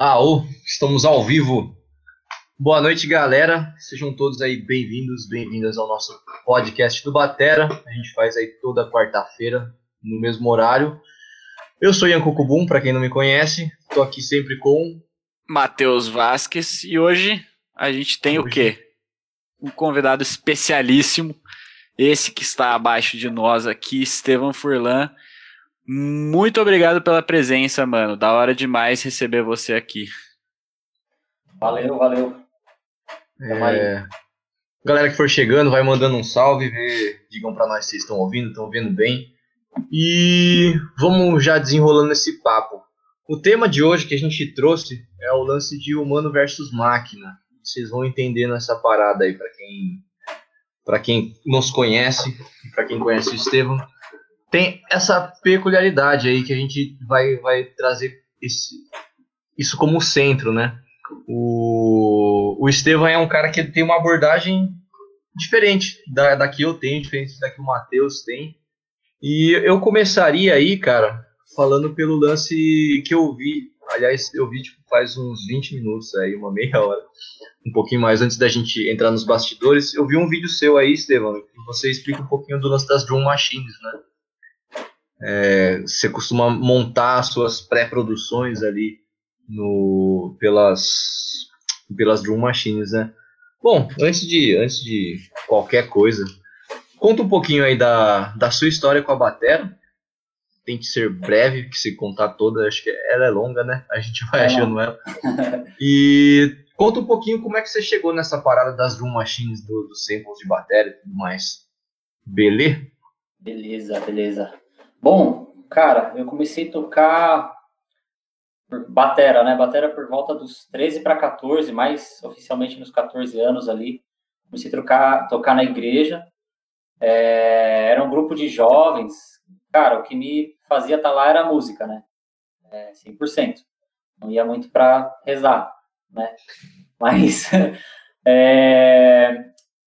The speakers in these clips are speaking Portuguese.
Aô, estamos ao vivo. Boa noite, galera. Sejam todos aí bem-vindos, bem-vindas ao nosso podcast do Batera. A gente faz aí toda quarta-feira, no mesmo horário. Eu sou Ian Cucubum, para quem não me conhece. Estou aqui sempre com... Matheus Vasques. E hoje a gente tem hoje. o quê? Um convidado especialíssimo. Esse que está abaixo de nós aqui, Estevam Furlan. Muito obrigado pela presença, mano. Da hora demais receber você aqui. Valeu, valeu. É... Galera que for chegando, vai mandando um salve, vê, digam para nós se estão ouvindo, estão vendo bem. E vamos já desenrolando esse papo. O tema de hoje que a gente trouxe é o lance de humano versus máquina. Vocês vão entendendo essa parada aí para quem para quem nos conhece, para quem conhece o Estevam tem essa peculiaridade aí que a gente vai, vai trazer esse, isso como centro, né? O, o Estevam é um cara que tem uma abordagem diferente da, da que eu tenho, diferente da que o Matheus tem. E eu começaria aí, cara, falando pelo lance que eu vi. Aliás, eu vi tipo, faz uns 20 minutos aí, uma meia hora, um pouquinho mais antes da gente entrar nos bastidores. Eu vi um vídeo seu aí, Estevam, que você explica um pouquinho do lance das drum machines, né? É, você costuma montar as suas pré-produções ali no, pelas, pelas drum machines, né? Bom, antes de, antes de qualquer coisa, conta um pouquinho aí da, da sua história com a Batera. Tem que ser breve, que se contar toda, acho que ela é longa, né? A gente vai é achando ela. E conta um pouquinho como é que você chegou nessa parada das drum machines, do, dos samples de bateria e tudo mais. Beleza? Beleza, beleza. Bom, cara, eu comecei a tocar batera, né? Batera por volta dos 13 para 14, mais oficialmente nos 14 anos ali. Comecei a tocar, tocar na igreja. É, era um grupo de jovens. Cara, o que me fazia estar tá lá era a música, né? É, 100%. Não ia muito para rezar, né? Mas é,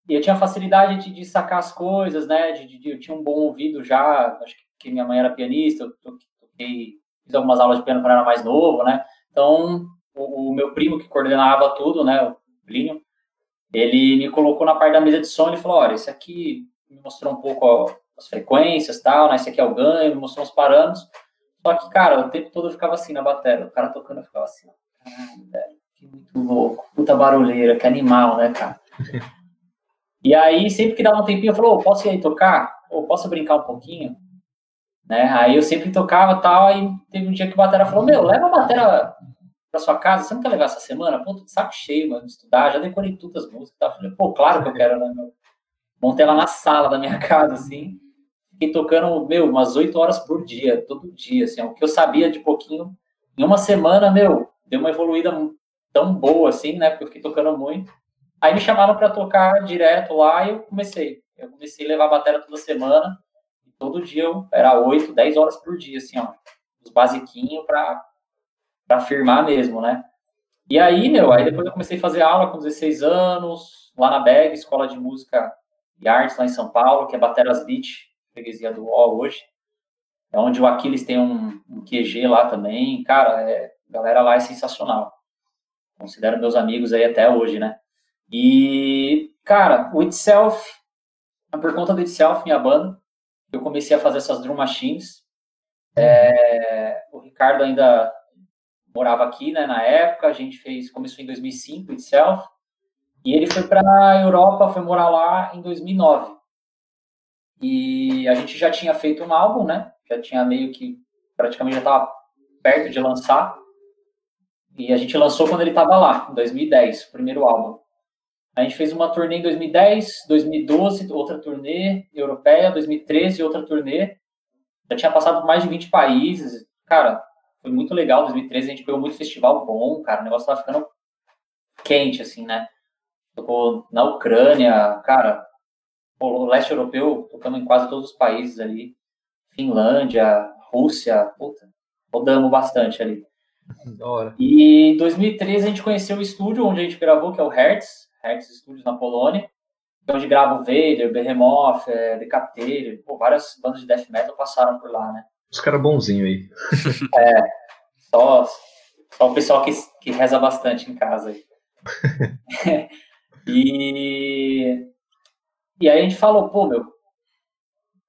eu tinha facilidade de, de, sacar as coisas, né? De, de, eu tinha um bom ouvido já. Acho que que minha mãe era pianista, eu toquei, fiz algumas aulas de piano quando era mais novo, né? Então, o, o, meu primo que coordenava tudo, né, o Plínio, ele me colocou na parte da mesa de som e falou, olha, esse aqui me mostrou um pouco ó, as frequências tal, né, esse aqui é o ganho, me mostrou os parâmetros, só que, cara, o tempo todo eu ficava assim na bateria, o cara tocando eu ficava assim, caralho, velho, que muito louco, puta barulheira, que animal, né, cara? e aí, sempre que dava um tempinho, eu falou, oh, posso ir aí tocar? Ou posso brincar um pouquinho? Né? Aí eu sempre tocava tal, aí teve um dia que o batera falou, meu, leva a batera pra sua casa, você não quer levar essa semana? Pô, tô de saco cheio, mano, estudar, já decorei todas as músicas, tá? Falei, pô, claro que eu quero, né, meu? Montei ela na sala da minha casa, assim, fiquei tocando, meu, umas oito horas por dia, todo dia, assim, o que eu sabia de pouquinho, em uma semana, meu, deu uma evoluída tão boa, assim, né, porque eu fiquei tocando muito. Aí me chamaram para tocar direto lá e eu comecei. Eu comecei a levar a bateria toda semana, todo dia eu, era 8, 10 horas por dia, assim, ó, os basiquinhos para para firmar mesmo, né? E aí, meu, aí depois eu comecei a fazer aula com 16 anos, lá na BEG, Escola de Música e Artes, lá em São Paulo, que é Bateras Beach, freguesia do UOL hoje. É onde o Aquiles tem um, um QG lá também. Cara, é, a galera lá é sensacional. Considero meus amigos aí até hoje, né? E, cara, o Itself, por conta do Itself, minha banda, eu comecei a fazer essas drum machines. É, o Ricardo ainda morava aqui, né, na época, a gente fez, começou em 2005, itself, e ele foi para a Europa, foi morar lá em 2009. E a gente já tinha feito um álbum, né, já tinha meio que, praticamente já estava perto de lançar, e a gente lançou quando ele estava lá, em 2010, o primeiro álbum. A gente fez uma turnê em 2010, 2012, outra turnê europeia, 2013, outra turnê. Já tinha passado por mais de 20 países. Cara, foi muito legal. 2013 a gente pegou muito festival bom, cara. O negócio tava ficando quente, assim, né? Tocou na Ucrânia, cara. O leste europeu, tocamos em quase todos os países ali. Finlândia, Rússia, puta. Rodamos bastante ali. Da hora. E em 2013 a gente conheceu o estúdio onde a gente gravou, que é o Hertz, Hertz Studios na Polônia, é onde grava o Vader, Behemoth, é, Decapitator, pô, várias bandas de death metal passaram por lá, né? Os caras bonzinhos aí. é, só, Só o pessoal que, que reza bastante em casa. e, e aí a gente falou, pô, meu.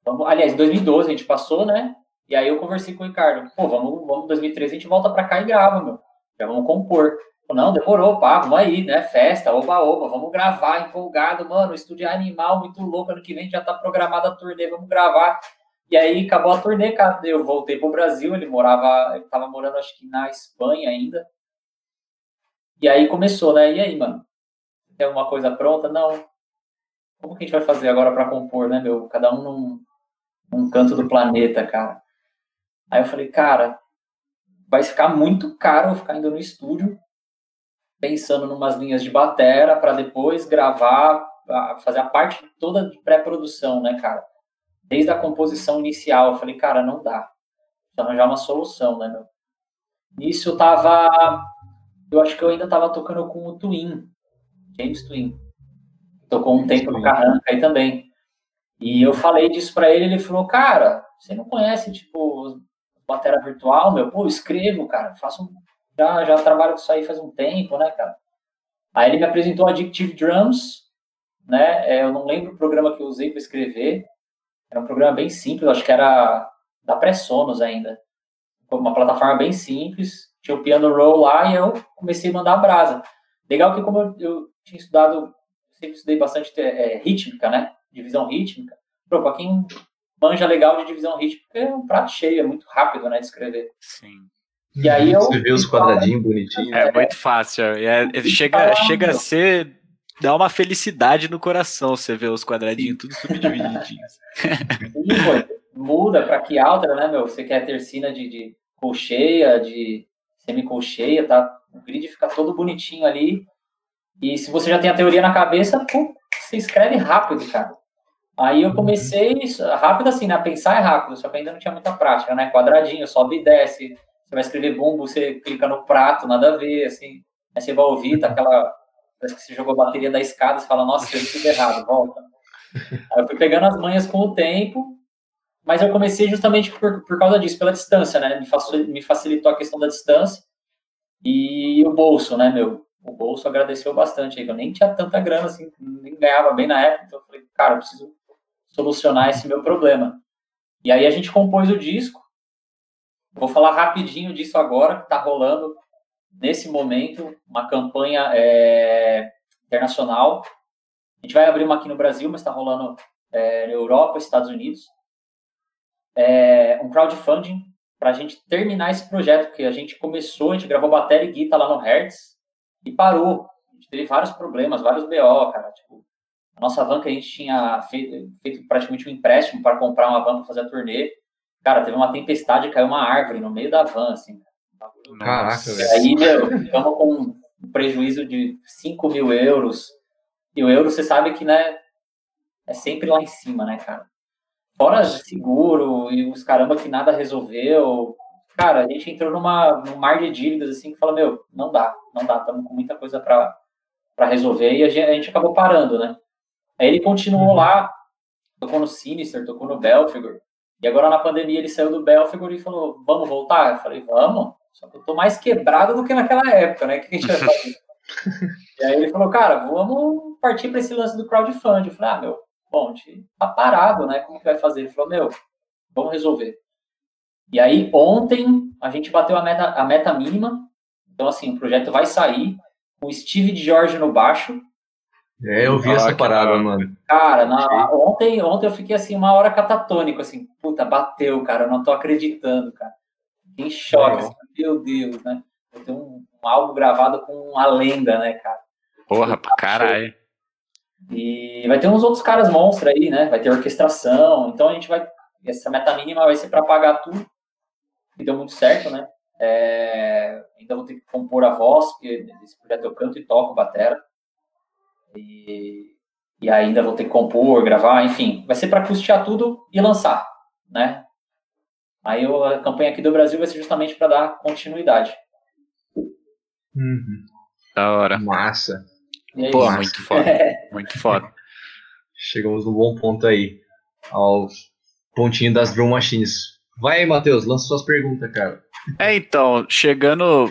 Vamos, aliás, em 2012 a gente passou, né? E aí eu conversei com o Ricardo, pô, vamos, vamos em 2013 a gente volta pra cá e grava, meu. Já vamos compor. Não, demorou, pá, vamos aí, né? Festa, oba, oba, vamos gravar, empolgado, mano. Estúdio animal, muito louco. Ano que vem já tá programada a turnê, vamos gravar. E aí acabou a turnê, cara. Eu voltei pro Brasil, ele morava, ele tava morando acho que na Espanha ainda. E aí começou, né? E aí, mano? Tem alguma coisa pronta? Não. Como que a gente vai fazer agora para compor, né, meu? Cada um num, num canto do planeta, cara. Aí eu falei, cara, vai ficar muito caro eu ficar indo no estúdio pensando em umas linhas de batera para depois gravar, fazer a parte toda de pré-produção, né, cara? Desde a composição inicial, eu falei, cara, não dá. Precisa arranjar uma solução, né, meu? Nisso eu tava. Eu acho que eu ainda tava tocando com o Twin, James Twin. Tocou um tempo no Carranca aí também. E eu falei disso para ele, ele falou, cara, você não conhece, tipo, batera virtual, meu? Pô, escrevo, cara, faço um já, já trabalho com isso aí faz um tempo, né, cara? Aí ele me apresentou Addictive Drums, né? É, eu não lembro o programa que eu usei para escrever. Era um programa bem simples, acho que era da Pressonos ainda. Uma plataforma bem simples. Tinha o piano roll lá e eu comecei a mandar a brasa. Legal que como eu, eu tinha estudado, sempre estudei bastante é, rítmica, né? Divisão rítmica. Pô, pra quem manja legal de divisão rítmica, é um prato cheio, é muito rápido, né, de escrever. Sim. E aí eu. Você vê os quadradinhos bonitinhos. É muito fácil. É, ele chega, chega a ser. Dá uma felicidade no coração você ver os quadradinhos tudo subdivididinhos. muda para que alta, né, meu? Você quer tercina de, de colcheia, de semicolcheia, tá? O grid fica todo bonitinho ali. E se você já tem a teoria na cabeça, pum, você escreve rápido, cara. Aí eu comecei, rápido assim, né? Pensar é rápido, só que ainda não tinha muita prática, né? Quadradinho, sobe e desce, você vai escrever bumbo, você clica no prato, nada a ver, assim. Aí você vai ouvir, tá aquela. Parece que você jogou a bateria da escada, você fala, nossa, fez tudo errado, volta. Aí eu fui pegando as manhas com o tempo, mas eu comecei justamente por, por causa disso, pela distância, né? Me facilitou a questão da distância e o bolso, né, meu? O bolso agradeceu bastante aí, eu nem tinha tanta grana, assim, nem ganhava bem na época, então eu falei, cara, eu preciso solucionar esse meu problema. E aí a gente compôs o disco, Vou falar rapidinho disso agora, que está rolando nesse momento uma campanha é, internacional. A gente vai abrir uma aqui no Brasil, mas está rolando é, na Europa, Estados Unidos. É, um crowdfunding para a gente terminar esse projeto, que a gente começou, a gente gravou bateria e guitarra lá no Hertz e parou. A gente teve vários problemas, vários BO, cara. Tipo, a nossa van que a gente tinha feito, feito praticamente um empréstimo para comprar uma van para fazer a turnê, Cara, teve uma tempestade e caiu uma árvore no meio da van, assim. Caraca, velho. Aí, meu, ficamos com um prejuízo de 5 mil euros. E o euro, você sabe que, né, é sempre lá em cima, né, cara? Fora seguro e os caramba que nada resolveu. Cara, a gente entrou numa, num mar de dívidas, assim, que fala, meu, não dá, não dá, estamos com muita coisa para resolver. E a gente, a gente, acabou parando, né? Aí ele continuou uhum. lá, tocou no Sinister, tocou no Belfigor. E agora na pandemia ele saiu do Belfegor e falou: vamos voltar? Eu falei: vamos. Só que eu tô mais quebrado do que naquela época, né? O que a gente vai fazer? e aí ele falou: cara, vamos partir para esse lance do crowdfunding. Eu falei: ah, meu, bom, a gente tá parado, né? Como que vai fazer? Ele falou: meu, vamos resolver. E aí ontem a gente bateu a meta, a meta mínima. Então, assim, o projeto vai sair com o Steve de Jorge no baixo é, eu vi ah, essa parada, mano. Cara, na, ontem, ontem eu fiquei assim, uma hora catatônico, assim, puta, bateu, cara, eu não tô acreditando, cara. Fiquei em choque, assim, meu Deus, né? Eu tenho um, um álbum gravado com uma lenda, né, cara? Porra, pra caralho. E vai ter uns outros caras monstros aí, né? Vai ter orquestração, então a gente vai. Essa meta mínima vai ser para pagar tudo, que deu muito certo, né? É, ainda vou ter que compor a voz, porque nesse projeto eu canto e toco batera. E, e ainda vou ter que compor, gravar, enfim, vai ser para custear tudo e lançar, né? Aí a campanha aqui do Brasil vai ser justamente para dar continuidade. Uhum. Da hora. Massa. Pô, Massa. muito foda. muito foda. Chegamos no bom ponto aí. Ao pontinho das drum machines. Vai, Matheus, lança suas perguntas, cara. É, então, chegando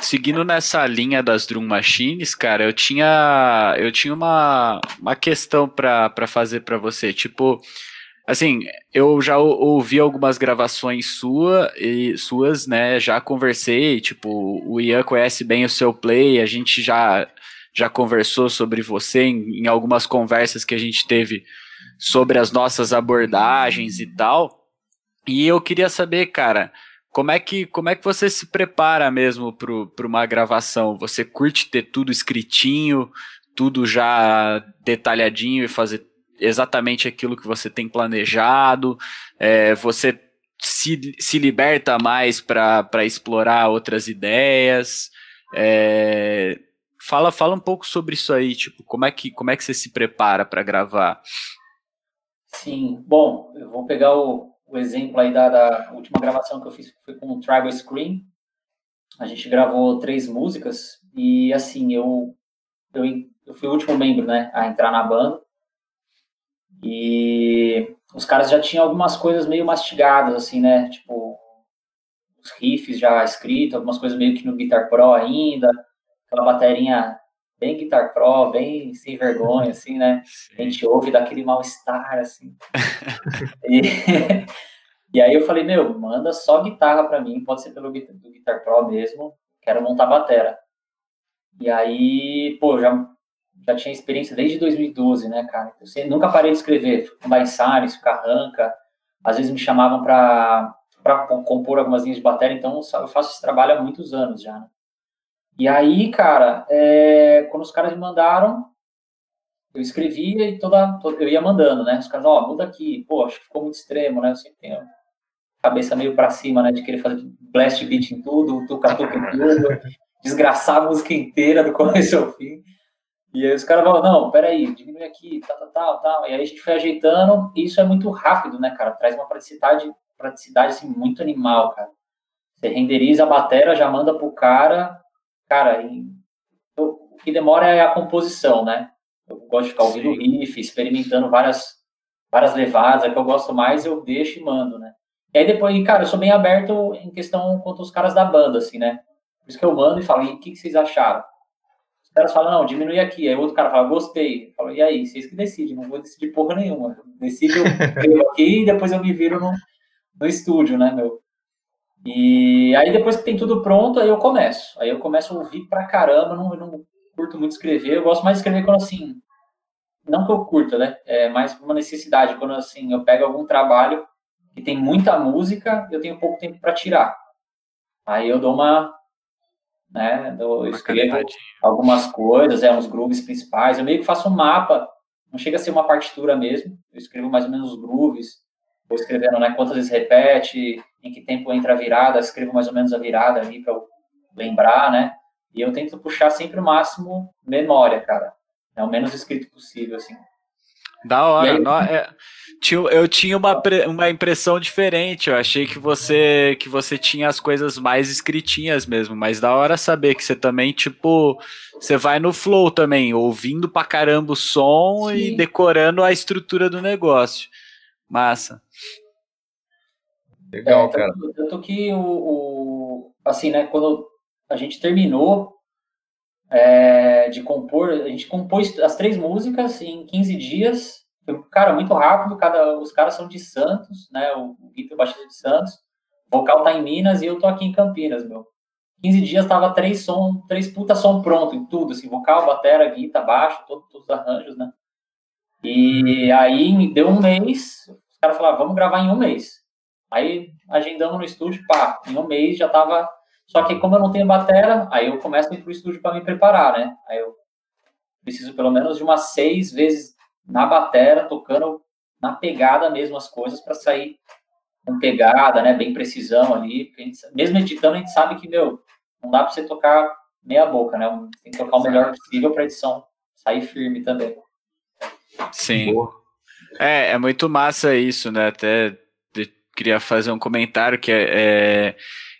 seguindo nessa linha das drum machines, cara, eu tinha eu tinha uma, uma questão para fazer para você, tipo, assim, eu já ouvi algumas gravações sua e suas, né? Já conversei, tipo, o Ian conhece bem o seu play, a gente já já conversou sobre você em, em algumas conversas que a gente teve sobre as nossas abordagens e tal. E eu queria saber, cara, como é que, como é que você se prepara mesmo para uma gravação? Você curte ter tudo escritinho, tudo já detalhadinho e fazer exatamente aquilo que você tem planejado? É, você se, se liberta mais para explorar outras ideias? É, fala, fala um pouco sobre isso aí, tipo, como é que, como é que você se prepara para gravar? Sim, bom, vou pegar o, o exemplo aí da, da, última gravação que eu fiz foi com o Tribal Screen. A gente gravou três músicas e, assim, eu, eu, eu fui o último membro, né, a entrar na banda. E os caras já tinham algumas coisas meio mastigadas, assim, né, tipo, os riffs já escritos, algumas coisas meio que no Guitar Pro ainda, aquela baterinha bem Guitar Pro, bem sem vergonha, assim, né? Sim. A gente ouve daquele mal-estar, assim. e, e, aí eu falei, meu, manda só guitarra para mim, pode ser pelo do Guitar Pro mesmo, quero montar batera. E aí, pô, já, já tinha experiência desde 2012, né, cara? Eu nunca parei de escrever, com Baissares, Carranca, às vezes me chamavam para compor algumas linhas de bateria, então eu faço esse trabalho há muitos anos já, né? E aí, cara, é, quando os caras me mandaram, eu escrevia e toda, toda eu ia mandando, né? Os caras, ó, oh, muda aqui, pô, acho que ficou muito extremo, né? Eu sempre tenho cabeça meio para cima, né? De querer fazer blast beat em tudo, tuca-tuca em tudo, desgraçar a música inteira do começo ao fim. E aí os caras falam, não, peraí, diminui aqui, tal, tal, tal. E aí a gente foi ajeitando, e isso é muito rápido, né, cara? Traz uma praticidade, praticidade assim, muito animal, cara. Você renderiza a bateria, já manda pro cara, cara, o que demora é a composição, né? Eu gosto de ficar ouvindo riff, experimentando várias, várias levadas, é que eu gosto mais, eu deixo e mando, né? E aí depois, cara, eu sou bem aberto em questão quanto os caras da banda, assim, né? Por isso que eu mando e falo, e o que, que vocês acharam? Os caras falam, não, diminui aqui. Aí o outro cara fala, gostei. Eu falo, e aí, vocês que decidem, não vou decidir porra nenhuma. Decido eu aqui e depois eu me viro no, no estúdio, né, meu? E aí depois que tem tudo pronto, aí eu começo. Aí eu começo a ouvir pra caramba, não, não curto muito escrever. Eu gosto mais de escrever quando assim, não que eu curta, né? É mais uma necessidade, quando assim eu pego algum trabalho que tem muita música, eu tenho pouco tempo para tirar. Aí eu dou uma, né, eu escrevo algumas coisas, é uns grooves principais, eu meio que faço um mapa, não chega a ser uma partitura mesmo, eu escrevo mais ou menos os grooves, vou escrevendo, né, quantas vezes repete, em que tempo entra a virada, escrevo mais ou menos a virada ali para lembrar, né? E eu tento puxar sempre o máximo memória, cara. É o menos escrito possível, assim. Da hora. Aí, não, é, eu tinha uma, uma impressão diferente. Eu achei que você que você tinha as coisas mais escritinhas mesmo. Mas da hora saber que você também, tipo, você vai no flow também, ouvindo pra caramba o som Sim. e decorando a estrutura do negócio. Massa. Legal, é, cara. Tanto, tanto que o, o, assim, né, quando a gente terminou é, de compor, a gente compôs as três músicas em 15 dias. Cara, muito rápido, cada, os caras são de Santos, né? O, o Guito Baixista de Santos, o vocal tá em Minas e eu tô aqui em Campinas, meu. 15 dias tava três som, três puta som pronto em tudo, assim, vocal, batera, guitarra, baixo, todos, todos os arranjos, né? E aí deu um mês, os caras falaram, vamos gravar em um mês. Aí agendamos no estúdio, pá, em um mês já tava. Só que como eu não tenho bateria, aí eu começo a ir pro estúdio para me preparar, né? Aí eu preciso pelo menos de umas seis vezes na bateria, tocando na pegada mesmo as coisas para sair com pegada, né? Bem precisão ali. Gente, mesmo editando, a gente sabe que, meu, não dá para você tocar meia boca, né? Tem que tocar o melhor possível para edição sair firme também. Sim. É, é muito massa isso, né? Até queria fazer um comentário que é, é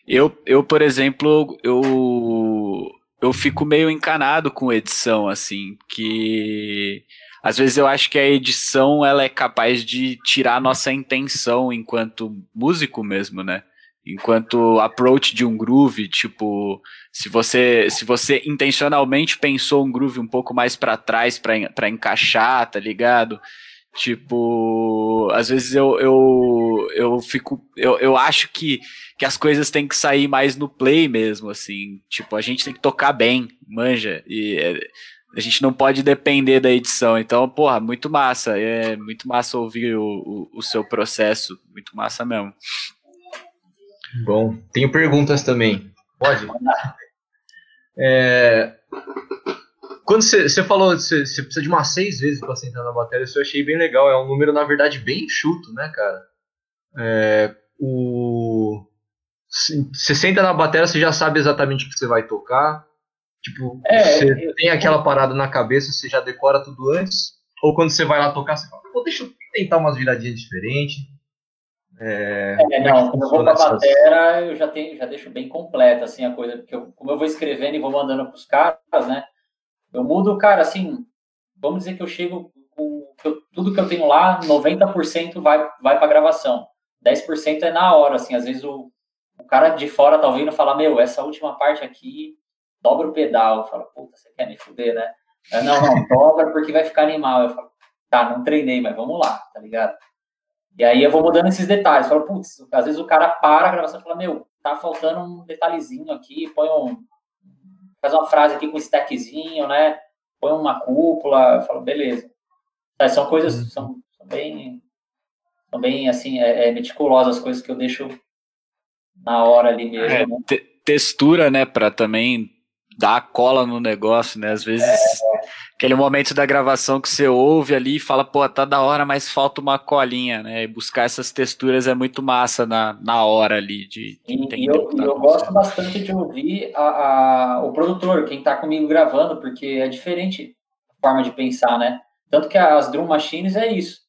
eu, eu, por exemplo, eu, eu fico meio encanado com edição, assim, que às vezes eu acho que a edição ela é capaz de tirar a nossa intenção enquanto músico mesmo, né? Enquanto approach de um groove, tipo, se você se você intencionalmente pensou um groove um pouco mais para trás para encaixar, tá ligado? Tipo, às vezes eu, eu, eu fico. Eu, eu acho que, que as coisas têm que sair mais no play mesmo, assim. Tipo, a gente tem que tocar bem, manja. E é, a gente não pode depender da edição. Então, porra, muito massa. É muito massa ouvir o, o, o seu processo. Muito massa mesmo. Bom, tenho perguntas também. Pode? É, quando você falou, você precisa de umas seis vezes para sentar na bateria, isso eu achei bem legal. É um número, na verdade, bem enxuto, né, cara? É, o... Você senta na bateria, você já sabe exatamente o que você vai tocar. Tipo, você é, tem aquela parada na cabeça, você já decora tudo antes. Ou quando você vai lá tocar, você fala, Pô, deixa eu tentar umas viradinhas diferentes. É, é, não, quando eu vou pra essas... batera, eu já, tenho, já deixo bem completa, assim, a coisa, porque eu, como eu vou escrevendo e vou mandando pros caras, né, eu mudo, cara, assim, vamos dizer que eu chego com tudo que eu tenho lá, 90% vai, vai para gravação. 10% é na hora, assim, às vezes o, o cara de fora tá ouvindo falar, meu, essa última parte aqui, dobra o pedal. Fala, puta, você quer me fuder, né? Eu, não, não, dobra porque vai ficar animal. Eu falo, tá, não treinei, mas vamos lá, tá ligado? E aí eu vou mudando esses detalhes. Falo, putz, às vezes o cara para a gravação e fala, meu, tá faltando um detalhezinho aqui, põe um, faz uma frase aqui com um stackzinho, né? Põe uma cúpula, eu falo, beleza. São coisas, uhum. são, são bem, são bem, assim, é, é meticulosas as coisas que eu deixo na hora ali mesmo. É, né? Textura, né, para também dar cola no negócio, né? Às vezes é. Aquele momento da gravação que você ouve ali e fala, pô, tá da hora, mas falta uma colinha, né? E buscar essas texturas é muito massa na, na hora ali de, de entender. E eu, tá eu gosto bastante de ouvir a, a, o produtor, quem tá comigo gravando, porque é diferente a forma de pensar, né? Tanto que as drum machines é isso.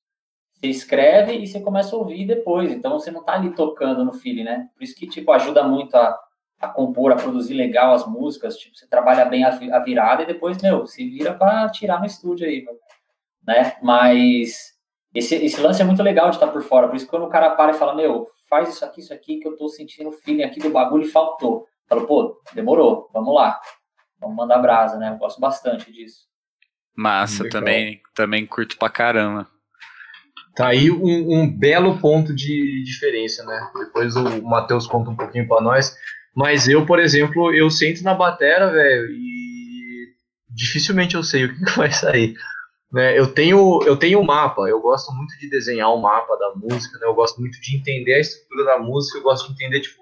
Você escreve e você começa a ouvir depois. Então você não tá ali tocando no feeling, né? Por isso que, tipo, ajuda muito a a compor, a produzir legal as músicas, tipo, você trabalha bem a, virada e depois, meu, se vira para tirar no estúdio aí, né? Mas esse, esse lance é muito legal de estar por fora, por isso que quando o cara para e fala, meu, faz isso aqui, isso aqui, que eu tô sentindo o feeling aqui do bagulho e faltou. Falo, pô, demorou, vamos lá. Vamos mandar brasa, né? Eu gosto bastante disso. Massa, também, também curto pra caramba. Tá aí um, um, belo ponto de diferença, né? Depois o Matheus conta um pouquinho para nós. Mas eu, por exemplo, eu sento na batera, velho, e dificilmente eu sei o que, que vai sair. Né? Eu tenho eu tenho um mapa, eu gosto muito de desenhar o um mapa da música, né? Eu gosto muito de entender a estrutura da música, eu gosto de entender tipo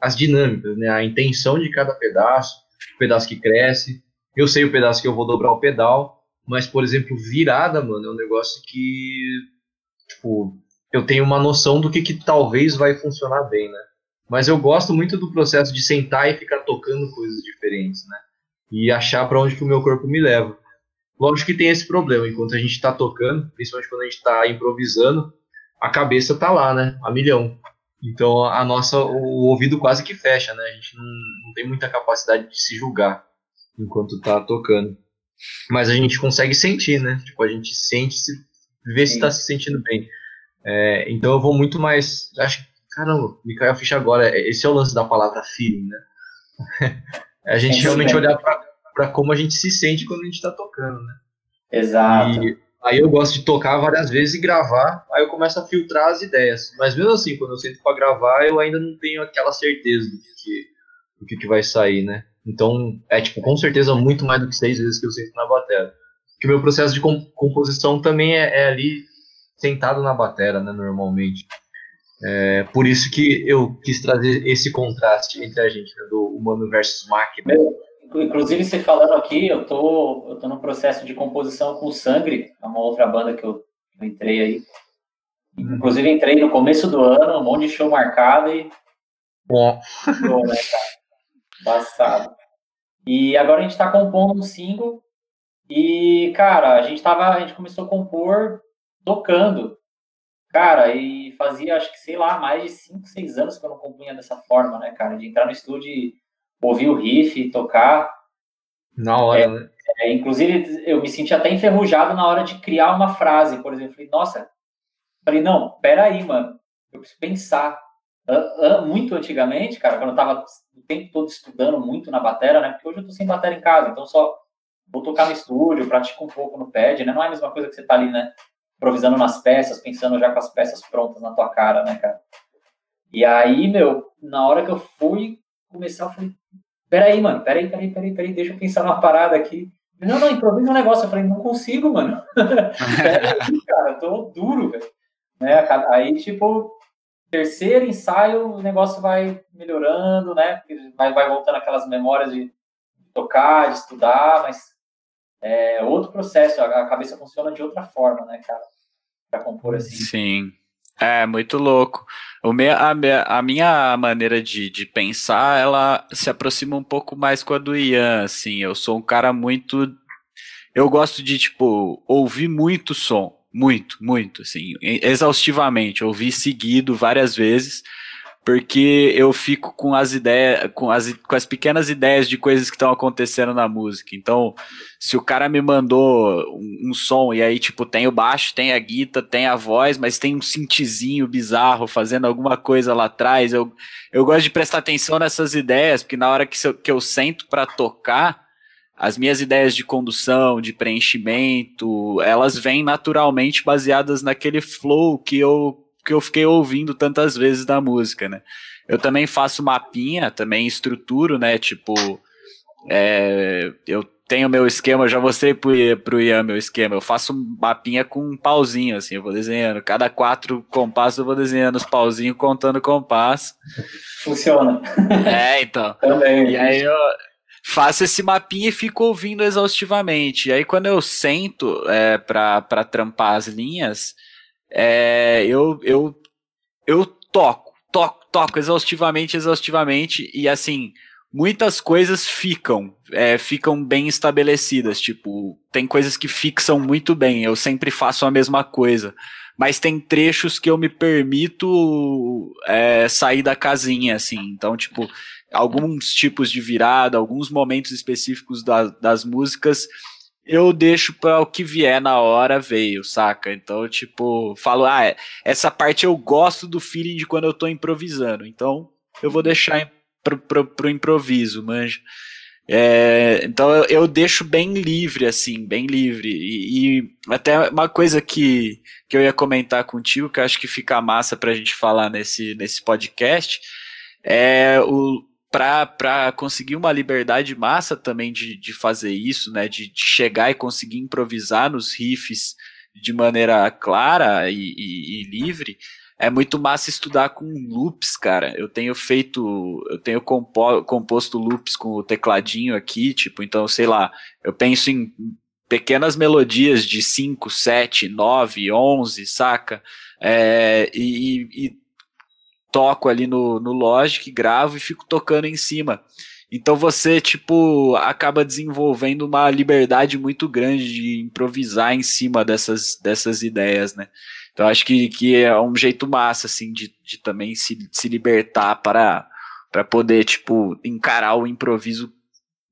as dinâmicas, né? A intenção de cada pedaço, o pedaço que cresce. Eu sei o pedaço que eu vou dobrar o pedal, mas por exemplo, virada, mano, é um negócio que tipo, eu tenho uma noção do que que talvez vai funcionar bem, né? Mas eu gosto muito do processo de sentar e ficar tocando coisas diferentes, né? E achar para onde que o meu corpo me leva. Lógico que tem esse problema, enquanto a gente está tocando, principalmente quando a gente está improvisando, a cabeça tá lá, né? A milhão. Então a nossa, o ouvido quase que fecha, né? A gente não, não tem muita capacidade de se julgar enquanto tá tocando. Mas a gente consegue sentir, né? Tipo, a gente sente, se, vê Sim. se tá se sentindo bem. É, então eu vou muito mais. Acho caramba, me caiu a ficha agora. É, esse é o lance da palavra feeling, né? a gente é realmente bem. olhar para como a gente se sente quando a gente está tocando, né? Exato. E aí eu gosto de tocar várias vezes e gravar, aí eu começo a filtrar as ideias. Mas mesmo assim, quando eu sento para gravar, eu ainda não tenho aquela certeza do que, do que, que vai sair, né? Então, é tipo, com certeza muito mais do que seis vezes que eu sento na bateria. Porque o meu processo de composição também é, é ali sentado na bateria, né, normalmente. É, por isso que eu quis trazer esse contraste entre a gente, né, do humano versus máquina. Inclusive, você falando aqui, eu tô, eu tô no processo de composição com o Sangre, é uma outra banda que eu, eu entrei aí. Inclusive, entrei no começo do ano, um monte de show marcado e. Bom. Bom, né, cara? E agora a gente tá compondo um single. E, cara, a gente tava. A gente começou a compor tocando. Cara, e fazia, acho que, sei lá, mais de 5, 6 anos que eu não compunha dessa forma, né, cara? De entrar no estúdio e ouvir o riff, tocar. Na hora, é, né? É, inclusive, eu me senti até enferrujado na hora de criar uma frase, por exemplo. Falei, nossa, falei, não, peraí, mano, eu preciso pensar muito antigamente, cara, quando eu tava o tempo todo estudando muito na batera, né? Porque hoje eu tô sem batera em casa, então só vou tocar no estúdio, pratico um pouco no pad, né? Não é a mesma coisa que você tá ali, né? Improvisando nas peças, pensando já com as peças prontas na tua cara, né, cara? E aí, meu, na hora que eu fui começar, eu falei, peraí, mano, peraí, peraí, peraí, peraí, deixa eu pensar numa parada aqui. Não, não, improvisa um negócio. Eu falei, não consigo, mano. peraí, cara, eu tô duro, velho. Né? Aí, tipo, terceiro ensaio, o negócio vai melhorando, né? Vai, vai voltando aquelas memórias de tocar, de estudar, mas é outro processo, a cabeça funciona de outra forma, né, cara? Pra compor assim. Sim. É, muito louco. O me, a, a, minha maneira de, de pensar, ela se aproxima um pouco mais com a do Ian, assim. Eu sou um cara muito. Eu gosto de, tipo, ouvir muito som. Muito, muito, assim, exaustivamente. Ouvi seguido várias vezes, porque eu fico com as ideias, com as, com as pequenas ideias de coisas que estão acontecendo na música. Então, se o cara me mandou um, um, som e aí, tipo, tem o baixo, tem a guitarra, tem a voz, mas tem um synthzinho bizarro fazendo alguma coisa lá atrás, eu, eu gosto de prestar atenção nessas ideias, porque na hora que, eu, que eu sento para tocar, as minhas ideias de condução, de preenchimento, elas vêm naturalmente baseadas naquele flow que eu, que eu fiquei ouvindo tantas vezes da música, né? Eu também faço mapinha, também estruturo, né? Tipo, é, eu tenho meu esquema, já mostrei pro, pro Ian meu esquema. Eu faço mapinha com um pauzinho, assim, eu vou desenhando. Cada quatro compassos eu vou desenhando os pauzinhos, contando compasso. Funciona. É, então. Também. E aí eu, faço esse mapinha e fico ouvindo exaustivamente. E aí, quando eu sento é, para trampar as linhas, é, eu, eu, eu toco, toco, toco exaustivamente, exaustivamente, e assim, muitas coisas ficam, é, ficam bem estabelecidas. Tipo, tem coisas que fixam muito bem, eu sempre faço a mesma coisa. Mas tem trechos que eu me permito é, sair da casinha, assim. Então, tipo, alguns tipos de virada, alguns momentos específicos da, das músicas, eu deixo para o que vier na hora veio, saca? Então, tipo, falo, ah, é, essa parte eu gosto do feeling de quando eu tô improvisando, então eu vou deixar pro, pro, pro improviso, manja. É, então eu, eu, deixo bem livre, assim, bem livre. E, e, até uma coisa que, que eu ia comentar contigo, que eu acho que fica massa pra gente falar nesse, nesse podcast, é o, para conseguir uma liberdade massa também de, de fazer isso, né? De, de chegar e conseguir improvisar nos riffs de maneira clara e, e, e, livre, é muito massa estudar com loops, cara. Eu tenho feito, eu tenho compo, composto loops com o tecladinho aqui, tipo, então, sei lá, eu penso em pequenas melodias de 5, 7, 9, 11, saca? É, e, e toco ali no, no Logic, gravo e fico tocando em cima. Então você, tipo, acaba desenvolvendo uma liberdade muito grande de improvisar em cima dessas, dessas ideias, né? Então acho que, que é um jeito massa, assim, de, de também se, se libertar para, para poder, tipo, encarar o improviso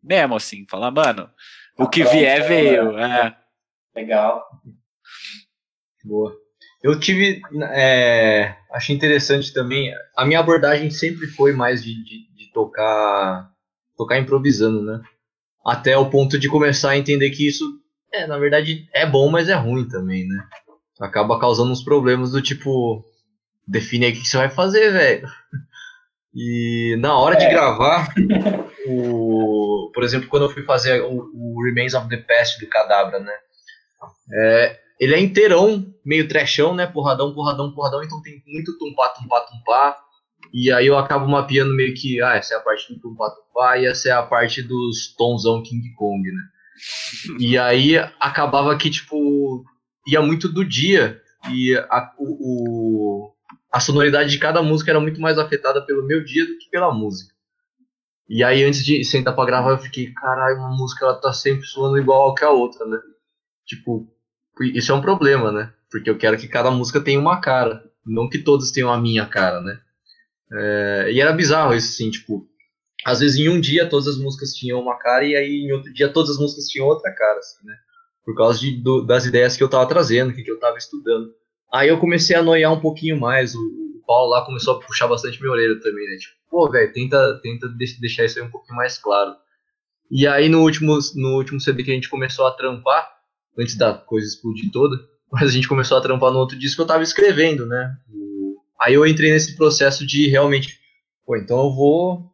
mesmo, assim, falar, mano, o que vier né? veio. É. Legal. Boa. Eu tive. É, achei interessante também. A minha abordagem sempre foi mais de, de, de, tocar. tocar improvisando, né? Até o ponto de começar a entender que isso, é, na verdade, é bom, mas é ruim também, né? Acaba causando uns problemas do tipo. Define aí o que você vai fazer, velho. E na hora de é. gravar, o, por exemplo, quando eu fui fazer o, o Remains of the Past do Cadabra, né? É, ele é inteirão, meio trechão, né? Porradão, porradão, porradão. Então tem muito tumpá, tumpá, tumpá. E aí eu acabo mapeando meio que, ah, essa é a parte do tumpá, tumpá. E essa é a parte dos tonzão King Kong, né? e aí acabava que, tipo, ia muito do dia. E a, o, a sonoridade de cada música era muito mais afetada pelo meu dia do que pela música. E aí antes de sentar pra gravar eu fiquei, caralho, uma música ela tá sempre soando igual que a outra, né? Tipo, isso é um problema, né? Porque eu quero que cada música tenha uma cara, não que todas tenham a minha cara, né? É, e era bizarro isso, assim, tipo, às vezes em um dia todas as músicas tinham uma cara e aí em outro dia todas as músicas tinham outra cara, assim, né? Por causa de, do, das ideias que eu tava trazendo, que, que eu tava estudando. Aí eu comecei a noiar um pouquinho mais o, o Paulo lá começou a puxar bastante minha orelha também, né? Tipo, pô, velho, tenta, tenta deixar isso aí um pouquinho mais claro. E aí no último, no último CD que a gente começou a trampar, antes da coisa explodir toda, mas a gente começou a trampar no outro disco eu tava escrevendo, né? Aí eu entrei nesse processo de realmente, pô, então eu vou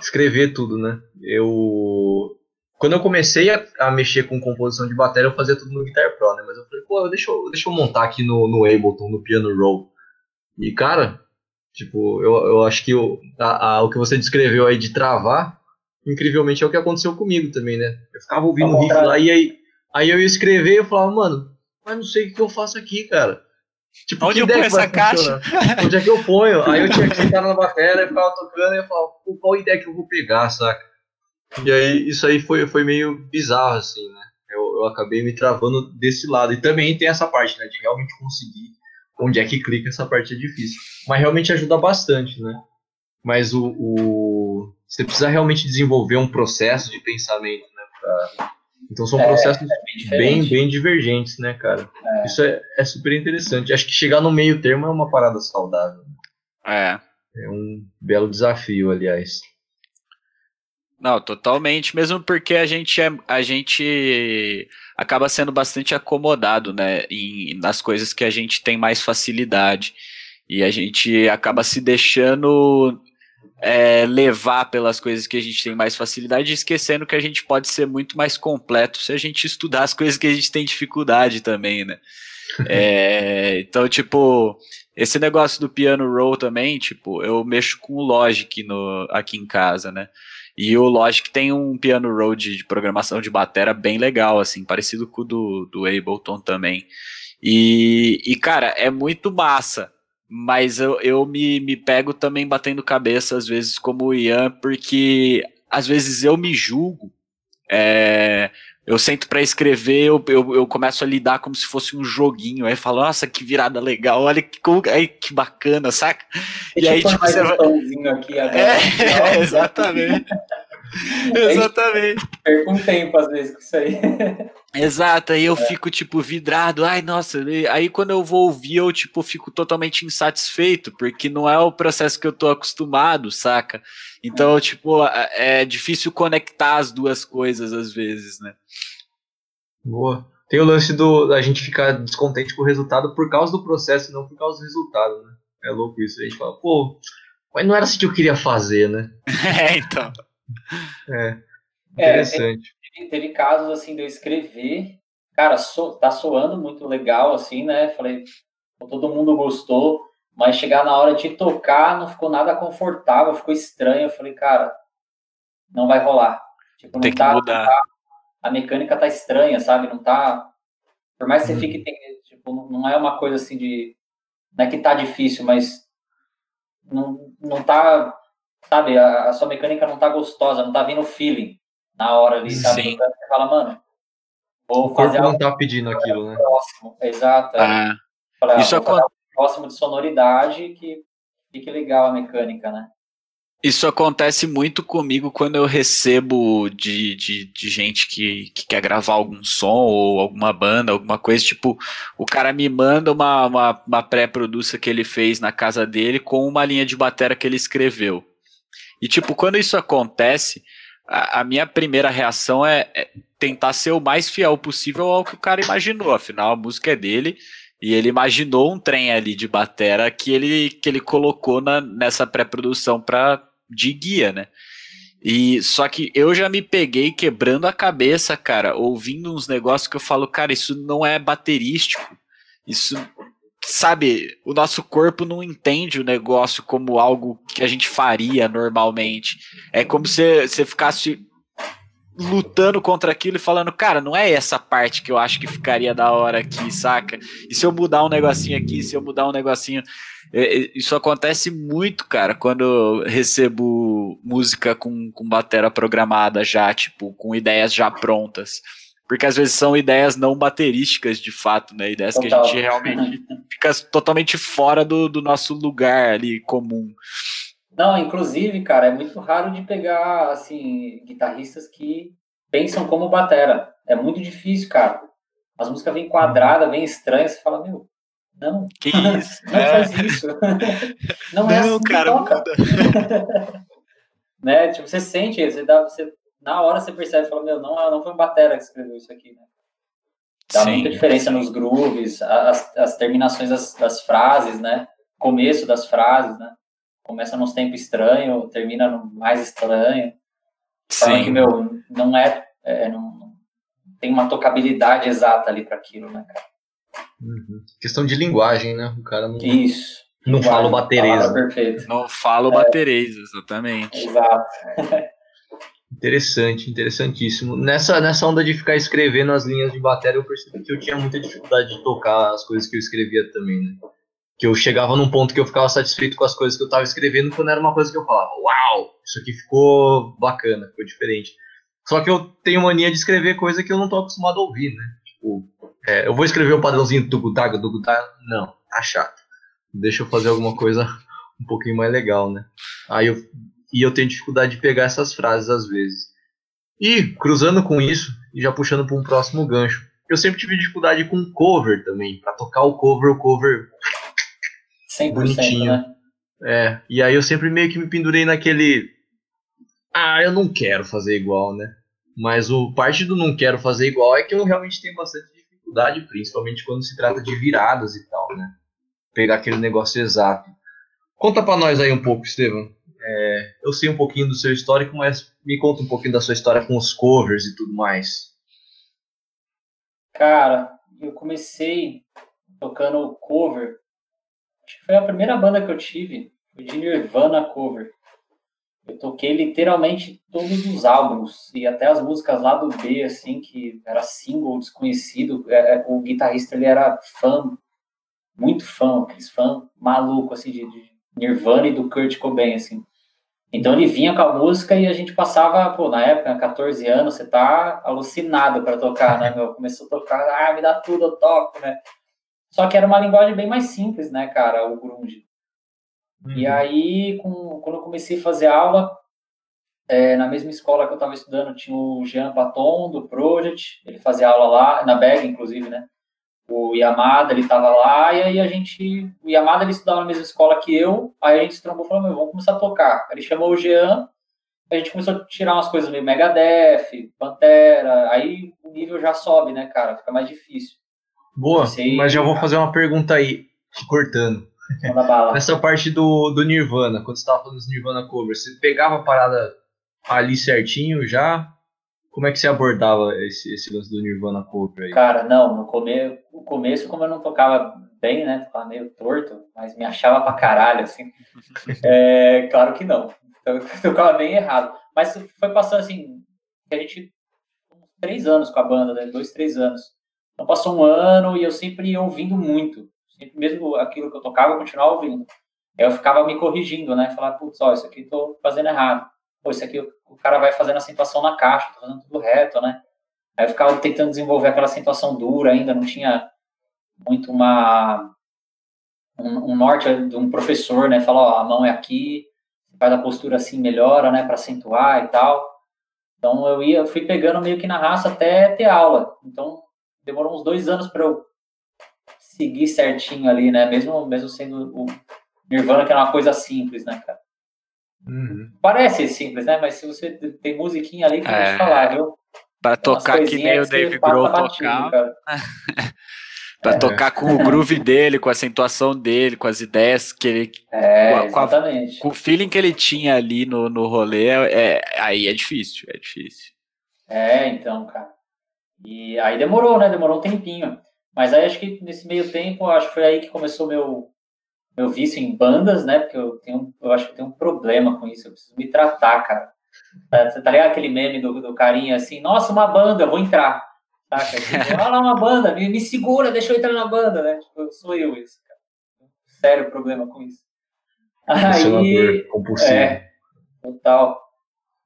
escrever tudo, né? Eu quando eu comecei a, a, mexer com composição de bateria, eu fazia tudo no Guitar Pro, né? Mas eu falei, pô, deixa eu, deixa eu montar aqui no, no Ableton, no Piano Roll. E, cara, tipo, eu, eu acho que o, a, a, o que você descreveu aí de travar, incrivelmente é o que aconteceu comigo também, né? Eu ficava ouvindo o riff lá e aí, aí eu ia escrever e eu falava, mano, mas não sei o que eu faço aqui, cara. Tipo, Onde eu ponho essa caixa? Onde é que eu ponho? Aí eu tinha que sentar na bateria, e ficava tocando e eu falava, qual ideia que eu vou pegar, saca? E aí, isso aí foi, foi meio bizarro, assim, né? Eu, eu acabei me travando desse lado. E também tem essa parte, né? De realmente conseguir onde é que clica, essa parte é difícil. Mas realmente ajuda bastante, né? Mas o, o... você precisa realmente desenvolver um processo de pensamento, né? Pra... Então são é, processos é bem, bem, divergentes, né, cara? É. Isso é, é super interessante. Acho que chegar no meio termo é uma parada saudável. É. É um belo desafio, aliás. Não, totalmente, mesmo porque a gente é, a gente acaba sendo bastante acomodado, né, em, nas coisas que a gente tem mais facilidade e a gente acaba se deixando é, levar pelas coisas que a gente tem mais facilidade, esquecendo que a gente pode ser muito mais completo se a gente estudar as coisas que a gente tem dificuldade também, né? É, então, tipo, esse negócio do piano roll também, tipo, eu mexo com o Logic no, aqui em casa, né? E o Logic tem um piano roll de, de programação de batera bem legal, assim, parecido com o do, do Ableton também. E, e, cara, é muito massa. Mas eu, eu me, me pego também batendo cabeça, às vezes, como o Ian, porque às vezes eu me julgo. É, eu sento para escrever, eu, eu, eu, começo a lidar como se fosse um joguinho. Aí falo, nossa, que virada legal, olha que, aí, que bacana, saca? E, e aí, tipo, você vai. Aqui agora, é, é, exatamente. Exatamente. Perco um tempo, às vezes, com isso aí. Exato, aí eu é. fico, tipo, vidrado. Ai, nossa, aí quando eu vou ouvir, eu, tipo, fico totalmente insatisfeito, porque não é o processo que eu tô acostumado, saca? Então, é. tipo, é difícil conectar as duas coisas, às vezes, né? Boa. Tem o lance do da gente ficar descontente com o resultado por causa do processo e não por causa do resultado, né? É louco isso. A gente fala, pô, mas não era assim que eu queria fazer, né? é, então. É, interessante. É, teve, teve, casos assim de eu escrever, cara, so, tá soando muito legal, assim, né? Falei, todo mundo gostou, mas chegar na hora de tocar não ficou nada confortável, ficou estranho. Eu falei, cara, não vai rolar. Tipo, não Tem tá, que mudar. Tá, a mecânica tá estranha, sabe? Não tá. Por mais que você hum. fique, tipo, não é uma coisa assim de. Não é que tá difícil, mas não, não tá sabe, a, a, sua mecânica não tá gostosa, não tá vindo feeling na hora ali, sabe? Sim. Você fala, mano, vou fazer algo. não tá pedindo aquilo, né? Próximo, exato. É. Ah, pra, isso acontece. Próximo de sonoridade que fique legal a mecânica, né? Isso acontece muito comigo quando eu recebo de, de, de gente que, que quer gravar algum som ou alguma banda, alguma coisa. Tipo, o cara me manda uma, uma, uma pré-produção que ele fez na casa dele com uma linha de bateria que ele escreveu. E, tipo, quando isso acontece, a, a minha primeira reação é, é, tentar ser o mais fiel possível ao que o cara imaginou. Afinal, a música é dele e ele imaginou um trem ali de batera que ele, que ele colocou na, nessa pré-produção de guia, né? E só que eu já me peguei quebrando a cabeça, cara, ouvindo uns negócios que eu falo, cara, isso não é baterístico. Isso sabe, o nosso corpo não entende o negócio como algo que a gente faria normalmente. É como se você ficasse lutando contra aquilo e falando, cara, não é essa parte que eu acho que ficaria da hora aqui, saca? E se eu mudar um negocinho aqui, se eu mudar um negocinho. É, é, isso acontece muito, cara, quando eu recebo música com, com batera programada já, tipo, com ideias já prontas. Porque às vezes são ideias não baterísticas de fato, né? Ideias Total. que a gente realmente fica totalmente fora do, do nosso lugar ali comum. Não, inclusive, cara, é muito raro de pegar, assim, guitarristas que pensam como batera. É muito difícil, cara. As músicas vêm quadradas, vêm estranhas, você fala, meu, Não. Que isso? não é. faz isso. não, não é assim cara, toca. né? Tipo, você sente, você dá, você, na hora você percebe, fala, meu, não, não foi um batera que escreveu isso aqui, né? Dá Sim. muita diferença nos grooves, as, as terminações das, das frases, né? Começo das frases, né? Começa num tempo estranho, termina no mais estranho. Sim. que, meu, não é, é não, tem uma tocabilidade exata ali para aquilo, né, cara? Uhum. Questão de linguagem, né? O cara não. Isso. Não fala o batereza. Não fala o batereza, exatamente. Exato. Interessante, interessantíssimo. Nessa, nessa onda de ficar escrevendo as linhas de bateria, eu percebi que eu tinha muita dificuldade de tocar as coisas que eu escrevia também, né? Que eu chegava num ponto que eu ficava satisfeito com as coisas que eu estava escrevendo quando era uma coisa que eu falava, uau, isso aqui ficou bacana, ficou diferente. Só que eu tenho mania de escrever coisa que eu não tô acostumado a ouvir, né? Tipo, é, eu vou escrever o padrãozinho do Gutaga, do Gutaga, não, tá chato. Deixa eu fazer alguma coisa um pouquinho mais legal, né? Aí eu e eu tenho dificuldade de pegar essas frases às vezes. E, cruzando com isso, e já puxando para um próximo gancho, eu sempre tive dificuldade com cover também, para tocar o cover, o cover 100%, bonitinho. Né? É, e aí eu sempre meio que me pendurei naquele. Ah, eu não quero fazer igual, né? Mas o parte do não quero fazer igual é que eu realmente tenho bastante dificuldade, principalmente quando se trata de viradas e tal, né? Pegar aquele negócio exato. Conta para nós aí um pouco, Estevam. É, eu sei um pouquinho do seu histórico, mas me conta um pouquinho da sua história com os covers e tudo mais. Cara, eu comecei tocando cover. Acho que foi a primeira banda que eu tive, foi de Nirvana cover. Eu toquei literalmente todos os álbuns e até as músicas lá do B, assim, que era single desconhecido. É, é, o guitarrista ele era fã, muito fã, aqueles fã maluco assim de Nirvana e do Kurt Cobain, assim. Então ele vinha com a música e a gente passava, pô, na época, 14 anos, você tá alucinado para tocar, né, meu? Começou a tocar, ah, me dá tudo, eu toco, né? Só que era uma linguagem bem mais simples, né, cara, o grunge. Uhum. E aí, com, quando eu comecei a fazer aula, é, na mesma escola que eu estava estudando, tinha o Jean Paton, do Project, ele fazia aula lá, na BEG, inclusive, né? O Yamada, ele estava lá, e aí a gente, o Yamada, ele estudava na mesma escola que eu, aí a gente se trombou e falou, meu, vamos começar a tocar. Ele chamou o Jean, a gente começou a tirar umas coisas meio Megadeth, Pantera, aí o nível já sobe, né, cara, fica mais difícil. Boa, mas já vou fazer uma pergunta aí, te cortando. Nessa parte do, do Nirvana, quando você estava falando dos Nirvana covers, você pegava a parada ali certinho já? Como é que você abordava esse, esse lance do Nirvana cover aí? Cara, não, no, come, no começo, como eu não tocava bem, né, tocava meio torto, mas me achava pra caralho, assim, é, claro que não, eu tocava bem errado, mas foi passando assim, a gente, três anos com a banda, né, dois, três anos, então passou um ano e eu sempre ia ouvindo muito, sempre, mesmo aquilo que eu tocava, eu continuava ouvindo, aí eu ficava me corrigindo, né, falar, putz, ó, isso aqui eu tô fazendo errado, pô, isso aqui o cara vai fazendo a acentuação na caixa, tô fazendo tudo reto, né? Aí eu ficava tentando desenvolver aquela acentuação dura ainda, não tinha muito uma um, um norte de um professor, né? Fala, ó, a mão é aqui, faz a postura assim, melhora, né, para acentuar e tal. Então eu ia, fui pegando meio que na raça até ter aula. Então demorou uns dois anos para eu seguir certinho ali, né? Mesmo mesmo sendo o Nirvana que era uma coisa simples, né, cara? Uhum. Parece simples, né? Mas se você tem musiquinha ali que é... eu vou te falar, viu? Pra tocar que nem o Dave Grohl tocava. pra é. tocar com o groove dele, com a acentuação dele, com as ideias que ele. É, com, a, exatamente. com o feeling que ele tinha ali no, no rolê, é, aí é difícil, é difícil. É, então, cara. E aí demorou, né? Demorou um tempinho. Mas aí acho que nesse meio tempo, acho que foi aí que começou meu, meu vício em bandas, né? Porque eu tenho, eu acho que eu tenho um problema com isso, eu preciso me tratar, cara. É, você tá ligado aquele meme do, do carinha assim, nossa, uma banda, eu vou entrar. Saca? Tipo, lá uma banda, me, me, segura, deixa eu entrar na banda, né? Tipo, sou eu isso, cara. Sério problema com isso. Aí, compulsivo. É, total.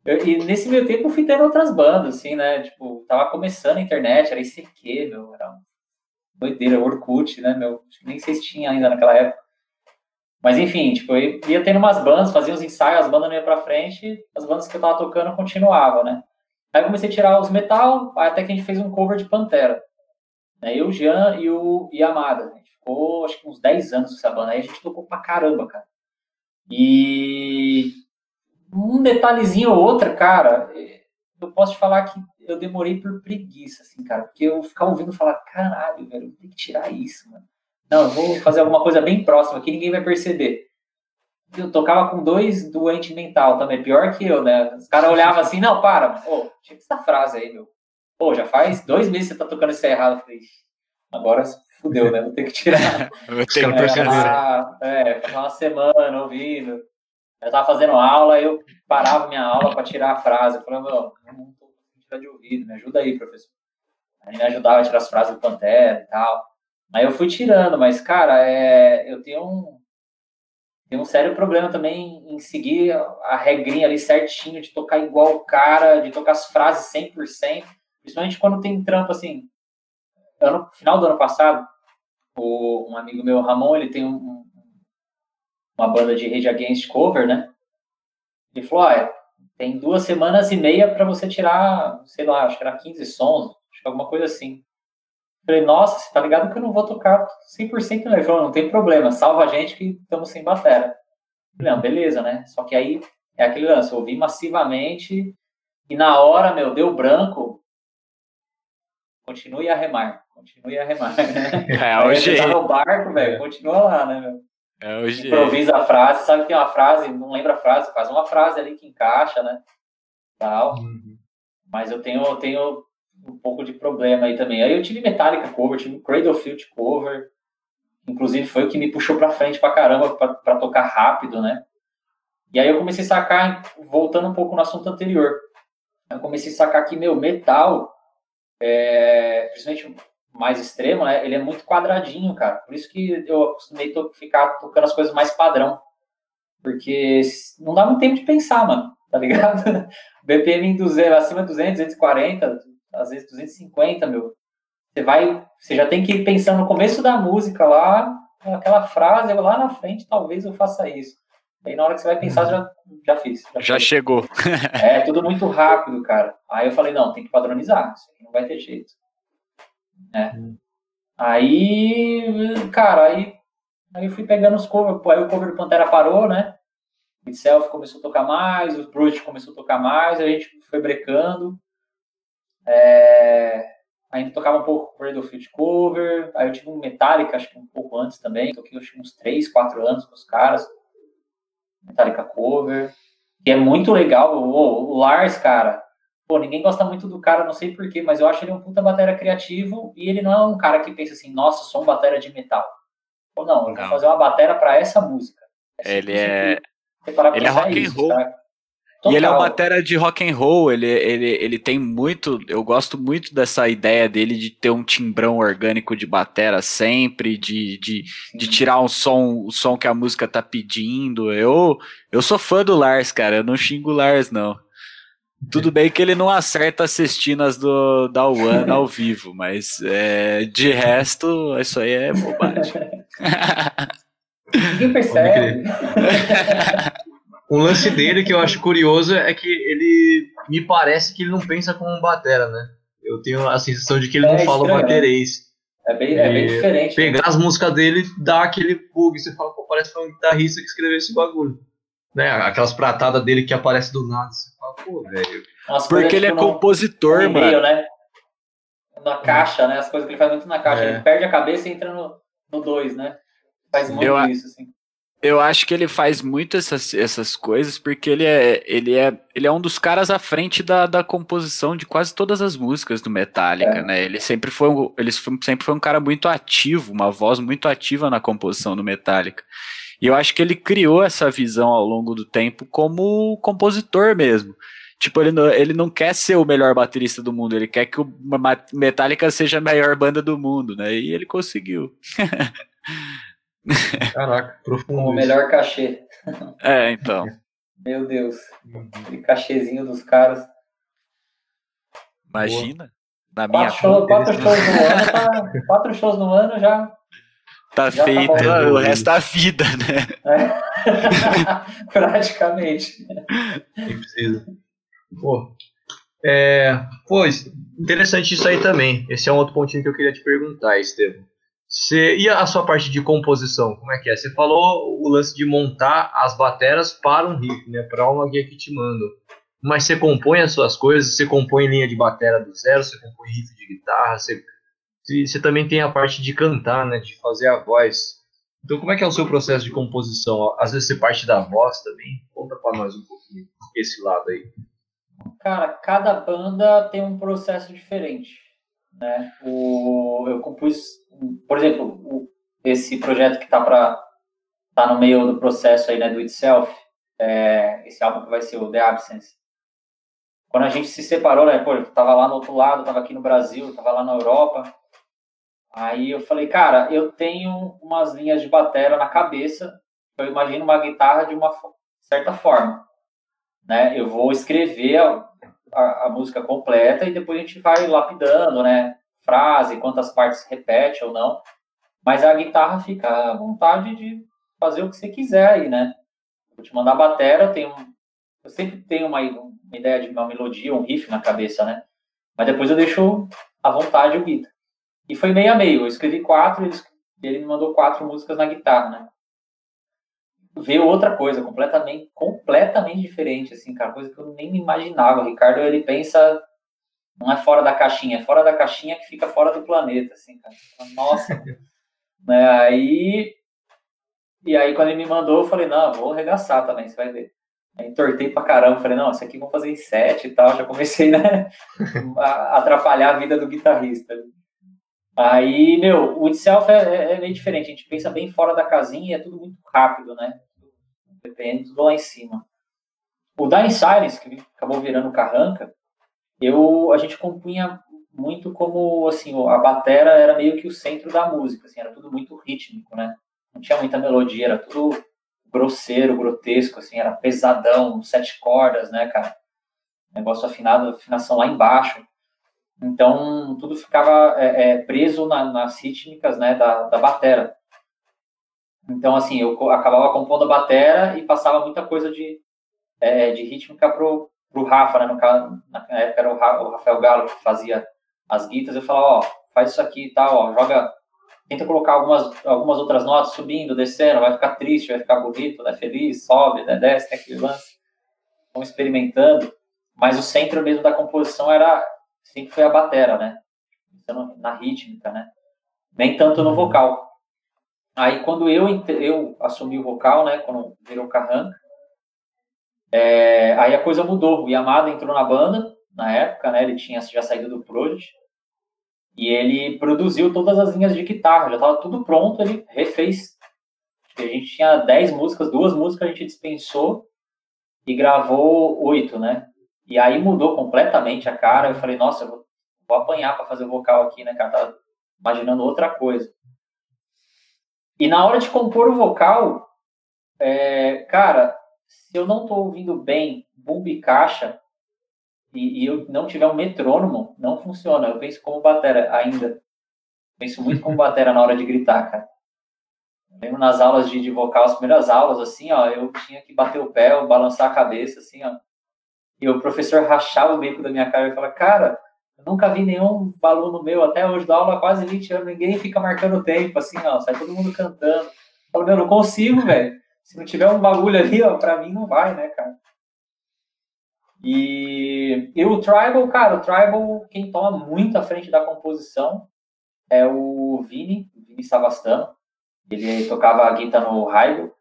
Eu, e nesse meio tempo eu fui tendo outras bandas, assim, né? Tipo, tava começando a internet, era ICQ, meu, era doideira, Orkut, né, meu? Nem sei se tinha ainda naquela época. Mas enfim, tipo, eu ia tendo umas bandas, fazia os ensaios, as bandas não iam pra frente, as bandas que eu tava tocando continuavam, né? Aí eu comecei a tirar os metal, até que a gente fez um cover de Pantera. Né? Eu, Jean e o Yamada. A gente ficou, acho que uns 10 anos nessa banda. Aí a gente tocou pra caramba, cara. E um detalhezinho ou outra, cara, eu posso te falar que eu demorei por preguiça, assim, cara, porque eu ficava ouvindo falar, caralho, velho, tem que tirar isso, mano. Não, eu vou fazer alguma coisa bem próxima que ninguém vai perceber. Eu tocava com dois doentes mental também, pior que eu, né? Os caras olhavam assim, não, para, pô, tinha essa frase aí, meu. Pô, já faz dois meses que você tá tocando isso aí errado. Eu falei, agora fudeu, né? Vou ter que tirar. Vou ter que perceber. É, passar uma semana ouvindo. Eu tava fazendo aula, eu parava minha aula para tirar a frase. Eu falei, meu, eu não tô tirar de ouvido, me ajuda aí, professor. Aí me ajudava a tirar as frases do Pantera e tal. Aí eu fui tirando, mas, cara, é, eu tenho um, tenho um sério problema também em seguir a regrinha ali certinho, de tocar igual o cara, de tocar as frases 100%, principalmente quando tem trampo, assim, ano, final do ano passado, o, um amigo meu, Ramon, ele tem um, uma banda de Rage Against cover, né? Ele falou, olha, tem duas semanas e meia para você tirar, sei lá, acho que era 15 sons, acho que alguma coisa assim. Falei, nossa, você tá ligado que eu não vou tocar 100% né? Ele falou, não tem problema, salva a gente que estamos sem bateria. Falei, não, beleza, né? Só que aí é aquele lance, eu ouvi massivamente e na hora, meu, deu branco, continue a remar, continue a remar. Né? É, hoje... Tá no barco, velho, continua lá, né, meu? É, hoje... Improvisa a frase, sabe que tem uma frase, não lembra a frase, faz uma frase ali que encaixa, né? Tal. Uhum. Mas eu tenho, eu tenho um pouco de problema aí também. Aí eu tive Metallica cover, tive Cradlefield cover, inclusive foi o que me puxou para frente pra caramba para tocar rápido, né? E aí eu comecei a sacar, voltando um pouco no assunto anterior, eu comecei a sacar que, meu, metal, é, principalmente mais extremo, né, ele é muito quadradinho, cara. Por isso que eu acostumei to ficar tocando as coisas mais padrão. Porque não dá muito tempo de pensar, mano, tá ligado? BPM em 200, acima de 200, 240, às vezes 250, meu. Você vai, você já tem que ir pensando no começo da música lá, aquela frase, lá na frente talvez eu faça isso. Aí na hora que você vai pensar, já, já fiz. Já, já chegou. é, tudo muito rápido, cara. Aí eu falei, não, tem que padronizar, isso aqui não vai ter jeito. É. Aí, cara, aí, aí eu fui pegando os covers, aí o cover do Pantera parou, né? O Itself começou a tocar mais, o Brute começou a tocar mais, a gente foi brecando. É, ainda tocava um pouco com o Field Cover, aí eu tive um Metallica, acho que um pouco antes também, toquei acho, uns 3, 4 anos com os caras. Metallica Cover, que é muito legal. O, o Lars, cara, pô, ninguém gosta muito do cara, não sei porquê, mas eu acho ele um puta bateria criativo e ele não é um cara que pensa assim, nossa, sou um bateria de metal. Ou não, eu vou fazer uma bateria para essa música. É ele é. Ele é rock and roll. Cara. Total. E ele é uma matéria de rock and roll, ele, ele, ele tem muito, eu gosto muito dessa ideia dele de ter um timbrão orgânico de batera sempre, de, de, de tirar um som, o som que a música tá pedindo. Eu, eu sou fã do Lars, cara, eu não xingo o Lars, não. Tudo bem que ele não acerta as cestinas do, da One ao vivo, mas é, de resto, isso aí é bobagem. Ninguém percebe. Um lance dele que eu acho curioso é que ele me parece que ele não pensa como um batera, né? Eu tenho a sensação de que ele é não estranho, fala baterês. Né? É bem, é bem diferente. Pegar né? as músicas dele dá aquele bug. Você fala, pô, parece que foi um guitarrista que escreveu esse bagulho. Né? Aquelas pratadas dele que aparece do nada. Você fala, pô, velho. Porque ele é compositor, no, mano. né? Na caixa, né? As coisas que ele faz muito na caixa. É. Ele perde a cabeça e entra no 2, né? Faz muito eu, isso, assim. Eu acho que ele faz muito essas, essas coisas porque ele é, ele, é, ele é um dos caras à frente da, da composição de quase todas as músicas do Metallica, é. né? Ele sempre foi, ele sempre foi um cara muito ativo, uma voz muito ativa na composição do Metallica. E eu acho que ele criou essa visão ao longo do tempo como compositor mesmo. Tipo, ele não, ele não quer ser o melhor baterista do mundo, ele quer que o Metallica seja a melhor banda do mundo, né? E ele conseguiu. Caraca, profundo. O melhor cachê. É, então. Meu Deus. Aquele cachezinho dos caras. Imagina. Na minha quatro, show, quatro shows no ano, tá, quatro shows no ano já. Tá já feito tá o resto da vida, né? É. Praticamente. Nem precisa. Pô, é, pô, Interessante isso aí também. Esse é um outro pontinho que eu queria te perguntar, Estevam. Você, e a sua parte de composição, como é que é? Você falou o lance de montar as bateras para um riff, né? Para uma guia que te manda. Mas você compõe as suas coisas, você compõe linha de bateria do zero, você compõe riff de guitarra, você, você também tem a parte de cantar, né? De fazer a voz. Então como é que é o seu processo de composição? Às vezes você parte da voz também? Conta para nós um pouquinho esse lado aí. Cara, cada banda tem um processo diferente, né? O, eu compus, por exemplo, o, esse projeto que tá para tá no meio do processo aí, né, do Itself, é, esse álbum que vai ser o The Absence. Quando a gente se separou, né, pô, eu tava lá no outro lado, tava aqui no Brasil, tava lá na Europa. Aí eu falei, cara, eu tenho umas linhas de bateria na cabeça, eu imagino uma guitarra de uma certa forma né? Eu vou escrever a, a, a, música completa e depois a gente vai lapidando, né? Frase, quantas partes repete ou não. Mas a guitarra fica à vontade de fazer o que você quiser aí, né? Vou te mandar a bateria, tem um, eu sempre tenho uma, uma ideia de uma melodia, um riff na cabeça, né? Mas depois eu deixo à vontade o guitar. E foi meio a meio. Eu escrevi quatro, ele, ele me mandou quatro músicas na guitarra, né? ver outra coisa completamente, completamente diferente, assim, cara, coisa que eu nem imaginava. O Ricardo, ele pensa, não é fora da caixinha, é fora da caixinha que fica fora do planeta, assim, cara. Nossa. né, aí, e aí quando ele me mandou, eu falei, não, vou arregaçar também, você vai ver. Aí entortei pra caramba, falei, não, isso aqui vamos fazer em sete e tal, já comecei, né, a atrapalhar a vida do guitarrista. Aí, meu, o itself é, é, é, meio diferente, a gente pensa bem fora da casinha e é tudo muito rápido, né? Depende tudo lá em cima. O Dying Silence, que acabou virando Carranca, eu, a gente compunha muito como, assim, a batera era meio que o centro da música, assim, era tudo muito rítmico, né? Não tinha muita melodia, era tudo grosseiro, grotesco, assim, era pesadão, sete cordas, né, cara? Negócio afinado, afinação lá embaixo. Então, tudo ficava é, é, preso na, nas rítmicas né, da, da batera. Então, assim, eu acabava compondo a batera e passava muita coisa de, é, de rítmica pro, pro Rafa, né? No caso, na época era o, Rafael Galo que fazia as guitas. Eu falava, ó, faz isso aqui e tal, ó, joga, tenta colocar algumas, algumas outras notas subindo, descendo, vai ficar triste, vai ficar bonito, né? Feliz, sobe, né? Desce, tem aquele lance. Vamos experimentando. Mas o centro mesmo da composição era, sempre foi a batera, né? Na rítmica, né? Nem tanto no uhum. vocal. Aí, quando eu, eu assumi o vocal, né? Quando virou Carranca, é, aí a coisa mudou. O Yamada entrou na banda, na época, né? Ele tinha já saído do Prodigy. E ele produziu todas as linhas de guitarra. Já estava tudo pronto, ele refez. A gente tinha 10 músicas, duas músicas a gente dispensou e gravou oito, né? E aí mudou completamente a cara. Eu falei, nossa, eu vou, vou apanhar para fazer o vocal aqui, né, cara? Tava imaginando outra coisa. E na hora de compor o vocal, é, cara, se eu não tô ouvindo bem bumbo e caixa e, e, eu não tiver um metrônomo, não funciona. Eu penso como batera ainda. Penso muito como batera na hora de gritar, cara. Mesmo nas aulas de, de vocal, as primeiras aulas, assim, ó, eu tinha que bater o pé, balançar a cabeça, assim, ó. E o professor rachava o bico da minha cara e falava, cara, eu nunca vi nenhum aluno meu, até hoje dou aula quase 20 anos, ninguém fica marcando tempo, assim, ó, sai todo mundo cantando. Eu falo, meu, não consigo, velho. Se não tiver um bagulho ali, ó, pra mim não vai, né, cara? E, e o Tribal, cara, o Tribal, quem toma muito à frente da composição é o Vini, Vini Savastano. Ele tocava a guitarra no Raigo.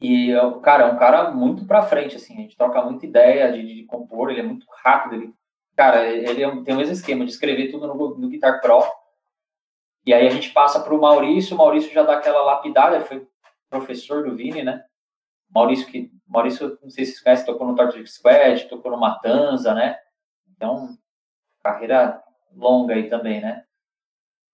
E, cara, é um cara muito pra frente, assim, a gente troca muita ideia de, de compor, ele é muito rápido, ele, cara, ele é tem o mesmo esquema de escrever tudo no, no Guitar Pro, e aí a gente passa para o Maurício, o Maurício já dá aquela lapidada, ele foi professor do Vini, né? Maurício, que, Maurício, não sei se vocês conhecem, tocou no Torture Squad, tocou no Matanza, né? Então, carreira longa aí também, né?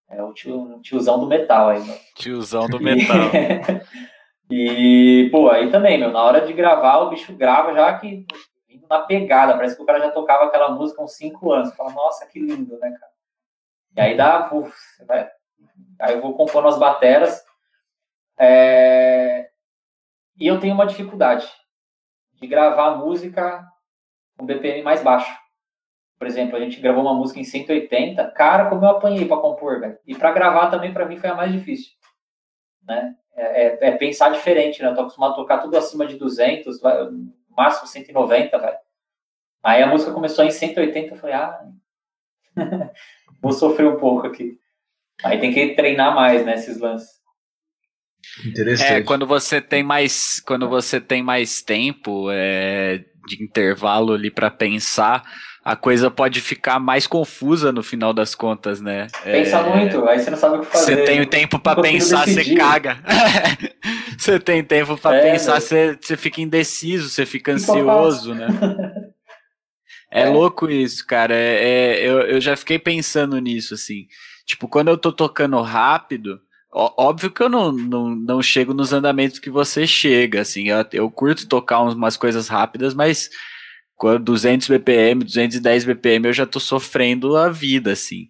É o tio, tiozão do metal aí. Tiozão do metal. E, pô, aí também, meu, na hora de gravar, o bicho grava já que indo na pegada, parece que o cara já tocava aquela música há uns 5 anos. Fala, nossa, que lindo, né, cara? E aí dá, uf, vai. Aí eu vou compondo as bateras. É... E eu tenho uma dificuldade de gravar música com BPM mais baixo. por exemplo, a gente gravou uma música em 180, cara, como eu apanhei para compor, velho. E para gravar também, para mim, foi a mais difícil. Né? É, é, é, pensar diferente, né? Eu tô acostumado a tocar tudo acima de 200, máximo 190, velho. Aí a música começou em 180, eu falei, ah, vou sofrer um pouco aqui. Aí tem que treinar mais, né, esses lances. Interessante. É, quando você tem mais, quando você tem mais tempo é, de intervalo ali para pensar, a coisa pode ficar mais confusa no final das contas, né? Pensa é... muito, aí você não sabe o que fazer. Você tem tempo para pensar, decidir. você caga. você tem tempo para é, pensar, você, você fica indeciso, você fica ansioso, né? É, é, louco isso, cara. É, é, eu, eu já fiquei pensando nisso, assim. Tipo, quando eu tô tocando rápido, óbvio que eu não, não, não chego nos andamentos que você chega, assim. Eu, eu curto tocar umas coisas rápidas, mas quando 200 BPM, 210 BPM, eu já tô sofrendo a vida, assim.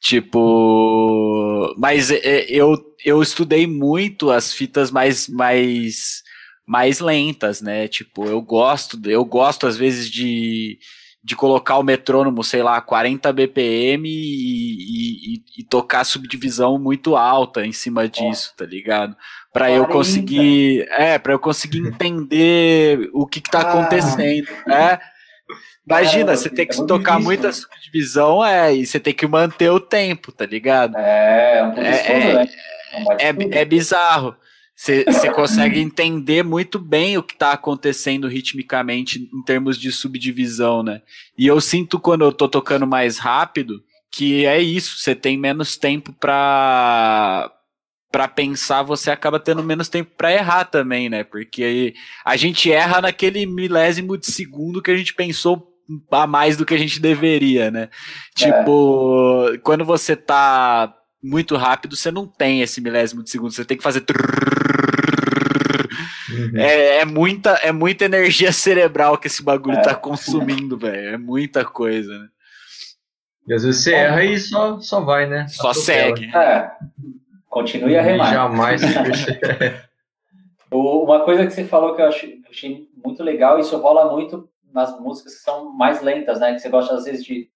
Tipo, mas é, eu, eu estudei muito as fitas mais, mais, mais lentas, né? Tipo, eu gosto, eu gosto às vezes de de colocar o metrônomo, sei lá, 40 BPM e, e, e tocar subdivisão muito alta em cima disso, tá ligado? Para eu conseguir, é, para eu conseguir entender o que, que tá ah. acontecendo, é. Imagina, você tem que é tocar difícil, muita né? subdivisão, é, e você tem que manter o tempo, tá ligado? É, é um é, é, né? é, é, é bizarro. Você consegue entender muito bem o que está acontecendo ritmicamente em termos de subdivisão, né? E eu sinto quando eu tô tocando mais rápido que é isso, você tem menos tempo para para pensar, você acaba tendo menos tempo para errar também, né? Porque a gente erra naquele milésimo de segundo que a gente pensou a mais do que a gente deveria, né? Tipo, é. quando você tá muito rápido, você não tem esse milésimo de segundo, você tem que fazer. Uhum. É, é, muita, é muita energia cerebral que esse bagulho é. tá consumindo, velho. É muita coisa, né? E às vezes você erra e só, só vai, né? Só segue. É. Continue a remar. Jamais Uma coisa que você falou que eu achei, achei muito legal, isso rola muito nas músicas que são mais lentas, né? Que você gosta às vezes de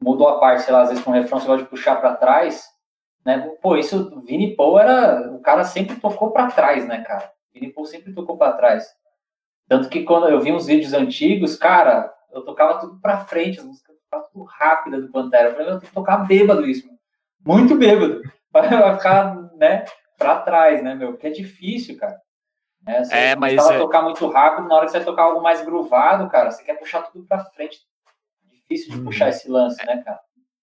mudou a parte, sei lá, às vezes com o refrão você gosta de puxar para trás, né? Pô, isso, o Vini Paul era, o cara sempre tocou para trás, né, cara? O Vini Paul sempre tocou para trás. Tanto que quando eu vi uns vídeos antigos, cara, eu tocava tudo para frente, as músicas ficavam tudo rápida do Pantera. Eu falei, eu tenho que tocar bêbado isso, muito bêbado. Vai ficar, né, para trás, né, meu? Porque é difícil, cara. É, você é, mas é... tocar muito rápido, na hora que você vai tocar algo mais gruvado, cara, você quer puxar tudo para frente, difícil de uhum. puxar esse lance, né, cara?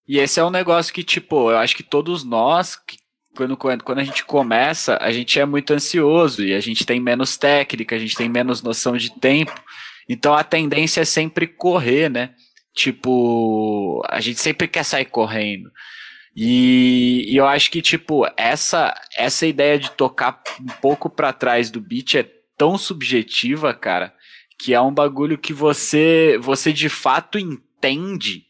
E esse é um negócio que, tipo, eu acho que todos nós, quando, quando a gente começa, a gente é muito ansioso e a gente tem menos técnica, a gente tem menos noção de tempo. Então a tendência é sempre correr, né? Tipo, a gente sempre quer sair correndo. E, e eu acho que, tipo, essa, essa ideia de tocar um pouco para trás do beat é tão subjetiva, cara, que é um bagulho que você, você de fato entende entende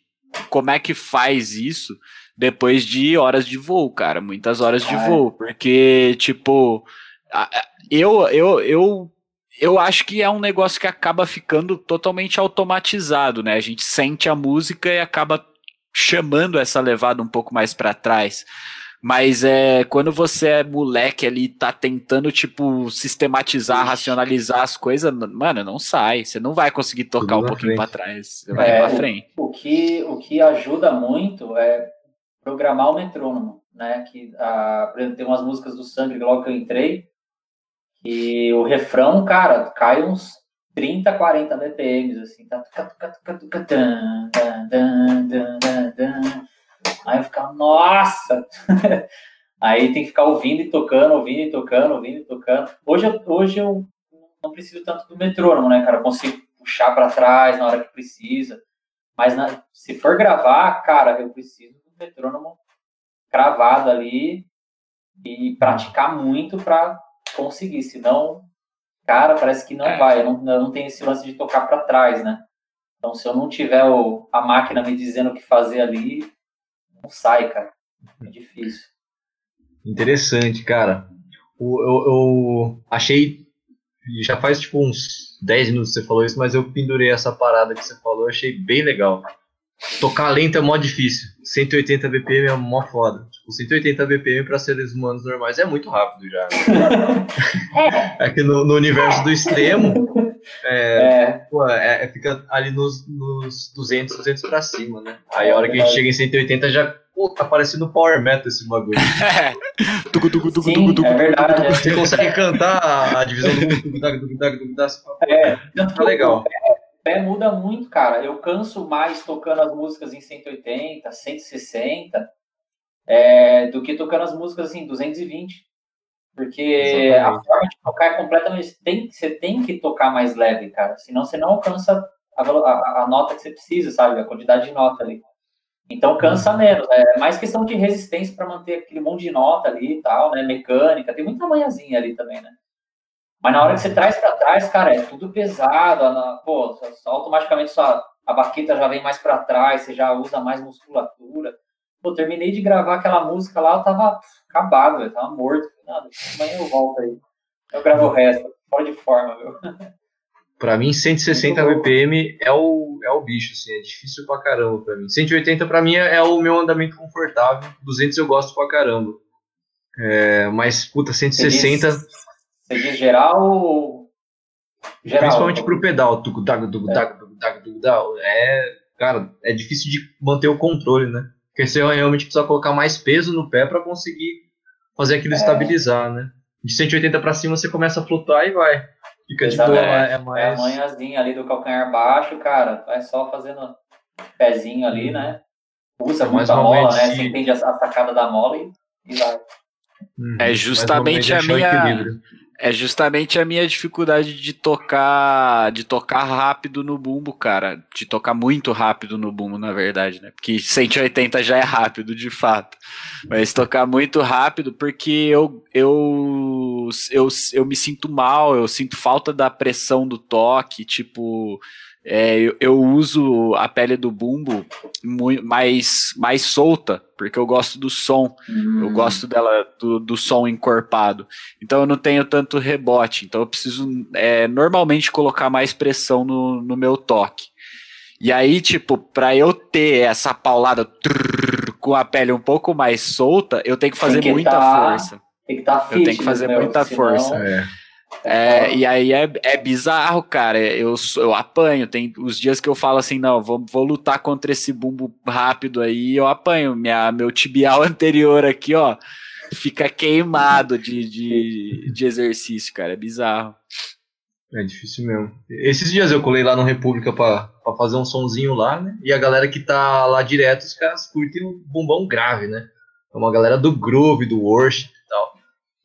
como é que faz isso depois de horas de voo, cara. Muitas horas de voo. Porque, tipo, eu, eu, eu, eu acho que é um negócio que acaba ficando totalmente automatizado, né? A gente sente a música e acaba chamando essa levada um pouco mais para trás. Mas é quando você é moleque ali, tá tentando, tipo, sistematizar, Ixi. racionalizar as coisas, mano, não sai. Você não vai conseguir tocar Tudo um pouquinho para trás. Você vai é, pra frente. O, o, que, o que ajuda muito é programar o metrônomo, né? Que, a, por exemplo, tem umas músicas do Sangue logo que eu entrei, que o refrão, cara, cai uns 30, 40 BPMs, assim, tá. Aí eu ficava, nossa! Aí tem que ficar ouvindo e tocando, ouvindo e tocando, ouvindo e tocando. Hoje, hoje eu não preciso tanto do metrônomo, né, cara? Eu consigo puxar para trás na hora que precisa. Mas na, se for gravar, cara, eu preciso do metrônomo cravado ali e praticar muito para conseguir. Senão, cara, parece que não é. vai. Eu não, eu não tenho esse lance de tocar para trás, né? Então, se eu não tiver o, a máquina me dizendo o que fazer ali, não sai, cara. É difícil. Interessante, cara. Eu, eu, eu, achei. Já faz tipo uns 10 minutos que você falou isso, mas eu pendurei essa parada que você falou, achei bem legal. Tocar lento é mó difícil. 180 BPM é mó foda. Tipo, 180 BPM para seres humanos normais é muito rápido já. é que no, no, universo do extremo, é, é. Pô, é, é fica ali nos, nos 200, 200 pra cima, né? Aí a hora que a gente chega em 180 já. Pô, tá parecendo Power Metal esse bagulho. tugu, tugu, tugu, Sim, tugu, é verdade. Você consegue cantar a, divisão do tugu, É, tá legal. É, pé muda muito, cara. Eu canso mais tocando as músicas em 180, 160, é, do que tocando as músicas assim, 220. Porque Exatamente. a forma de tocar é completamente. Tem, você tem que tocar mais leve, cara. Senão você não alcança a, a, a nota que você precisa, sabe? A quantidade de nota ali. Então cansa uhum. menos. É mais questão de resistência para manter aquele monte de nota ali e tal, né? Mecânica. Tem muita manhãzinha ali também, né? Mas na hora que você traz para trás, cara, é tudo pesado. A, pô, automaticamente sua, a baqueta já vem mais para trás, você já usa mais musculatura. Pô, terminei de gravar aquela música lá, eu tava acabado, eu tava morto. Nada, amanhã eu volto aí. Eu gravo o resto, fora de forma, viu? Pra mim, 160 BPM é o, é o bicho, assim, é difícil pra caramba pra mim. 180 pra mim é o meu andamento confortável, 200 eu gosto pra caramba. É, mas, puta, 160... Você diz geral ou... Geral, Principalmente pro pedal. Tuc, dag, dug, dag, dug, dag, dug, dag. É, cara, é difícil de manter o controle, né? Porque você realmente precisa colocar mais peso no pé para conseguir fazer aquilo é. estabilizar, né? De 180 para cima você começa a flutuar e vai. Fica de boa, é, é mais... É a manhãzinha ali do calcanhar baixo, cara. Vai só fazendo pezinho ali, né? Usa é muito a mola, né? Você entende a, sacada da mola e, e vai. Uhum. É justamente a minha... Equilíbrio. É justamente a minha dificuldade de tocar, de tocar rápido no bumbo, cara, de tocar muito rápido no bumbo, na verdade, né? Porque 180 já é rápido, de fato. Mas tocar muito rápido porque eu eu eu, eu me sinto mal, eu sinto falta da pressão do toque, tipo, é, eu, eu, uso a pele do bumbo muito, mais, mais solta, porque eu gosto do som, hum. eu gosto dela do, do som encorpado. Então eu não tenho tanto rebote, então eu preciso é, normalmente colocar mais pressão no, no meu toque. E aí, tipo, para eu ter essa paulada trrr, com a pele um pouco mais solta, eu tenho que fazer que muita tá, força. Tem que tá eu tenho que fazer meu, muita senão... força. É. É, e aí é, é bizarro, cara. Eu, eu apanho. Tem os dias que eu falo assim, não, vou, vou lutar contra esse bumbo rápido aí, eu apanho. Minha, meu tibial anterior aqui, ó, fica queimado de, de, de exercício, cara. É bizarro. É difícil mesmo. Esses dias eu colei lá no República pra, fazer um sonzinho lá, né? E a galera que tá lá direto, os caras curtem o bumbão grave, né? É uma galera do groove, do worship e tal.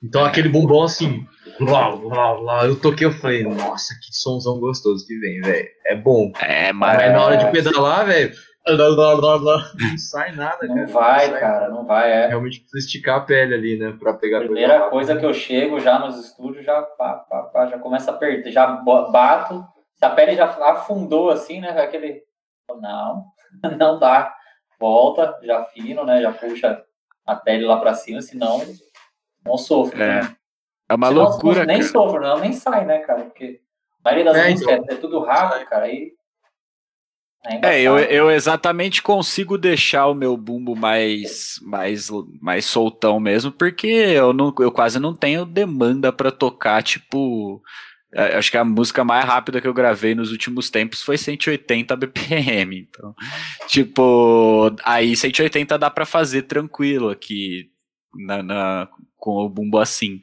Então aquele bumbão assim, Blá, blá, blá. Eu toquei, eu falei, nossa, que somzão gostoso que vem, velho. É bom. É, mas. Mas na hora de pedalar, velho. Não sai nada, não cara. Vai, não vai, cara, não vai, é. Realmente precisa esticar a pele ali, né? Pra pegar Primeira coisa, coisa que eu chego já nos estúdios, já, pá, pá, pá, já começa a apertar, já bato. Se a pele já afundou assim, né? Aquele. Não, não dá. Volta, já fino, né? Já puxa a pele lá pra cima, senão não sofre. É. Né? É uma Senão, loucura, Nem sofro, não, nem sai, né, cara? Porque a maioria das é, músicas então, é tudo rápido, cara, aí... É, eu, eu exatamente consigo deixar o meu bumbo mais, mais, mais soltão mesmo, porque eu, não, eu quase não tenho demanda para tocar, tipo. É, acho que a música mais rápida que eu gravei nos últimos tempos foi 180 BPM. Então, tipo, aí 180 dá para fazer tranquilo aqui na, na, com o bumbo assim.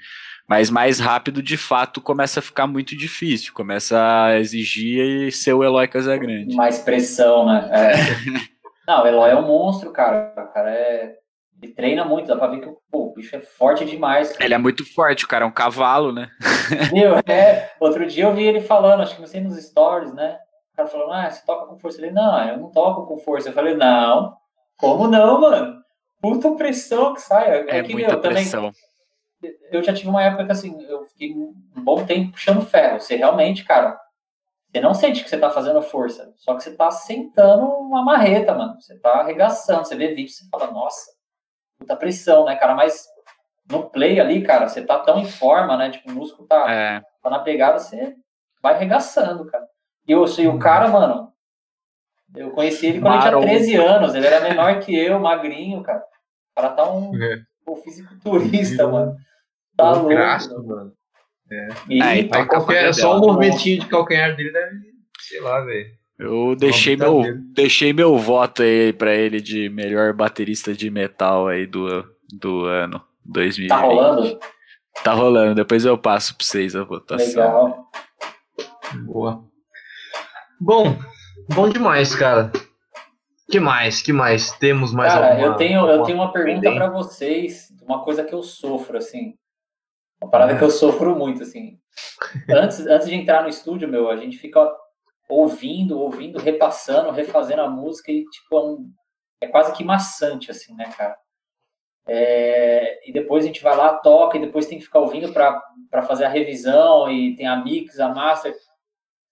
Mas mais rápido, de fato, começa a ficar muito difícil. Começa a exigir ser o Eloy Casagrande. Mais pressão, né? É. Não, o Eloy é um monstro, cara. O cara é. Ele treina muito, dá pra ver que pô, o bicho é forte demais. Cara. Ele é muito forte, o cara é um cavalo, né? Meu, é. Outro dia eu vi ele falando, acho que não sei nos stories, né? O cara falando, ah, você toca com força. Ele, não, eu não toco com força. Eu falei, não, como não, mano? Puta pressão que sai. É, é que, muita meu, pressão. Também, eu já tive uma época que assim, eu fiquei um bom tempo puxando ferro. Você realmente, cara, você não sente que você tá fazendo força, só que você tá sentando uma marreta, mano. Você tá arregaçando, você vê vídeo, você fala, nossa, puta pressão, né, cara? Mas no play ali, cara, você tá tão em forma, né? Tipo, o músculo tá, é. tá na pegada, você vai arregaçando, cara. E, eu, e o cara, mano, Eu conheci ele quando ele tinha 13 anos, ele era menor que eu, magrinho, cara. O cara tá um, é. um fisiculturista, mano. Tá louco. Graço, mano. É. E, é, então qualquer, só um movimentinho de calcanhar dele deve, sei lá, velho. Eu deixei meu, deixei meu voto aí pra ele de melhor baterista de metal aí do, do ano 2020. Tá rolando? Tá rolando, depois eu passo pra vocês a votação. Legal. Boa. Bom, bom demais, cara. Que mais? Que mais? Temos mais Cara, alguma, eu tenho eu tenho uma pergunta para vocês, uma coisa que eu sofro assim. Uma parada que eu sofro muito assim. Antes antes de entrar no estúdio, meu, a gente fica ouvindo, ouvindo, repassando, refazendo a música e tipo é, um, é quase que maçante assim, né, cara? É, e depois a gente vai lá, toca, e depois tem que ficar ouvindo para fazer a revisão, e tem a mix, a master.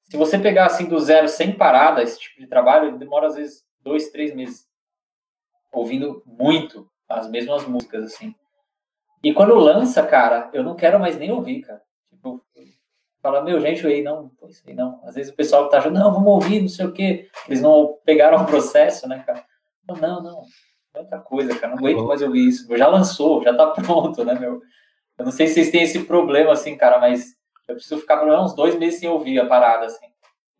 Se você pegar assim do zero, sem parada, esse tipo de trabalho, demora às vezes dois, três meses. Ouvindo muito as mesmas músicas, assim. E quando lança, cara, eu não quero mais nem ouvir, cara. Tipo, fala, meu, gente, aí não, isso aí não. Às vezes o pessoal que tá achando, não, vamos ouvir, não sei o quê. Eles não pegaram o processo, né, cara? Não, não, tanta coisa, cara, não aguento mais ouvir isso. Já lançou, já tá pronto, né, meu? Eu não sei se vocês têm esse problema, assim, cara, mas eu preciso ficar pelo menos uns dois meses sem ouvir a parada, assim.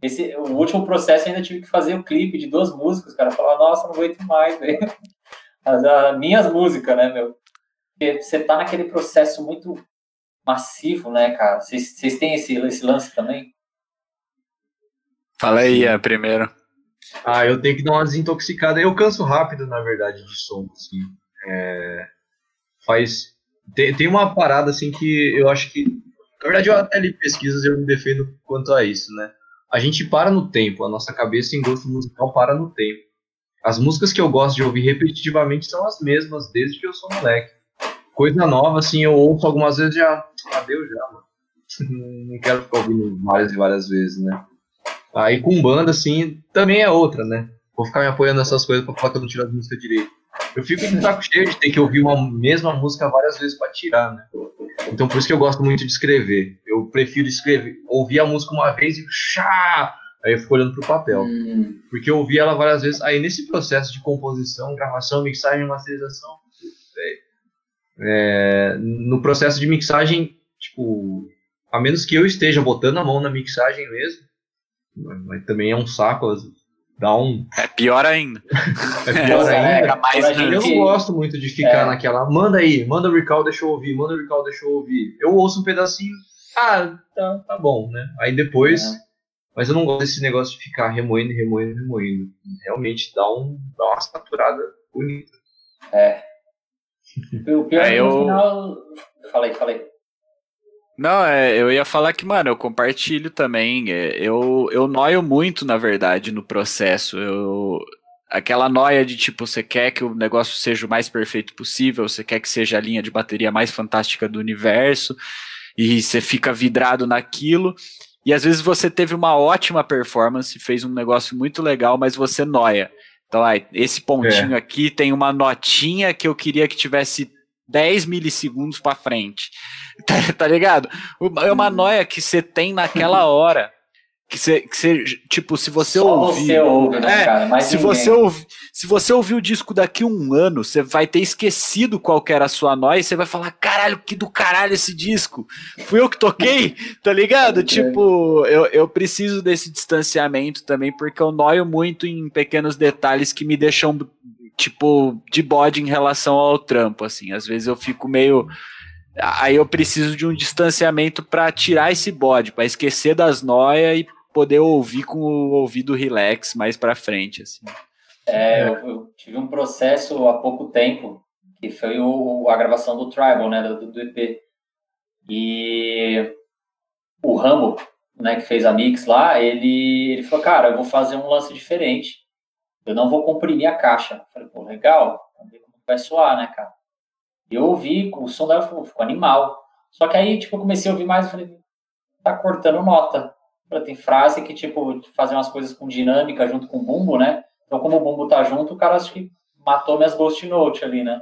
Esse, o último processo ainda tive que fazer o clipe de duas músicas, cara. Falar, nossa, não aguento mais, velho. As, as minhas músicas, né, meu? Porque você tá naquele processo muito massivo, né, cara? Vocês têm esse, esse lance também? Fala aí, é, primeiro. Ah, eu tenho que dar uma desintoxicada. Eu canso rápido, na verdade, de som, assim. É... Faz... Tem, tem uma parada, assim, que eu acho que... Na verdade, eu até li pesquisas e eu me defendo quanto a isso, né? A gente para no tempo, a nossa cabeça em gosto musical para no tempo. As músicas que eu gosto de ouvir repetitivamente são as mesmas, desde que eu sou moleque. Coisa nova, assim, eu ouço algumas vezes já... Ah, deu já, mano. Não quero ficar ouvindo várias e várias vezes, né? Aí com banda, assim, também é outra, né? Vou ficar me apoiando nessas coisas pra falar que eu não tiro as músicas direito. Eu fico de saco cheio de ter que ouvir uma mesma música várias vezes para tirar, né? Então por isso que eu gosto muito de escrever. Eu prefiro escrever, ouvir a música uma vez e chá! Aí eu fico olhando pro papel. Hum. Porque eu ouvi ela várias vezes. Aí nesse processo de composição, gravação, mixagem, masterização, é, no processo de mixagem, tipo, a menos que eu esteja botando a mão na mixagem mesmo, mas também é um saco, dá um. É pior ainda. é pior é, ainda. mais eu não gosto muito de ficar é. naquela. Manda aí, manda o recall, deixa eu ouvir, manda o recall, deixa eu ouvir. Eu ouço um pedacinho, ah, tá, tá bom, né? Aí depois. É. Mas eu não gosto desse negócio de ficar remoendo, remoendo, remoendo. Realmente dá, um, dá uma saturada bonita. É. O pior é, é eu... final. Falei, falei. Não, é, eu ia falar que, mano, eu compartilho também. É, eu, eu noio muito, na verdade, no processo. Eu, aquela noia de tipo, você quer que o negócio seja o mais perfeito possível, você quer que seja a linha de bateria mais fantástica do universo, e você fica vidrado naquilo. E às vezes você teve uma ótima performance, fez um negócio muito legal, mas você noia. Então, ai, esse pontinho é. aqui tem uma notinha que eu queria que tivesse 10 milissegundos para frente. Tá, tá, ligado? É uma uhum. noia que você tem naquela hora. Que você, que você tipo, se você Só ouvir. Você ouve, né, é, cara? se, você ouvi, se você ouvir o disco daqui um ano, você vai ter esquecido qual era a sua noia e você vai falar: caralho, que do caralho esse disco? Fui eu que toquei? tá ligado? tipo, eu, eu preciso desse distanciamento também, porque eu noio muito em pequenos detalhes que me deixam tipo, de bode em relação ao trampo, assim. Às vezes eu fico meio. Aí eu preciso de um distanciamento para tirar esse bode, para esquecer das noias e poder ouvir com o ouvido relax mais para frente, assim. É, eu, eu, tive um processo há pouco tempo, que foi o, a gravação do Tribal, né, do, do EP. E o Rambo, né, que fez a mix lá, ele, ele falou, cara, eu vou fazer um lance diferente eu não vou comprimir a caixa. Falei, pô, legal, vamos ver como vai soar, né, cara? Eu ouvi, o som dela ficou, ficou, animal. Só que aí, tipo, eu comecei a ouvir mais e falei, tá cortando nota. Tem frase que, tipo, fazer umas coisas com dinâmica junto com o bumbo, né? Então, como o bumbo tá junto, o cara acho que matou minhas ghost note ali, né?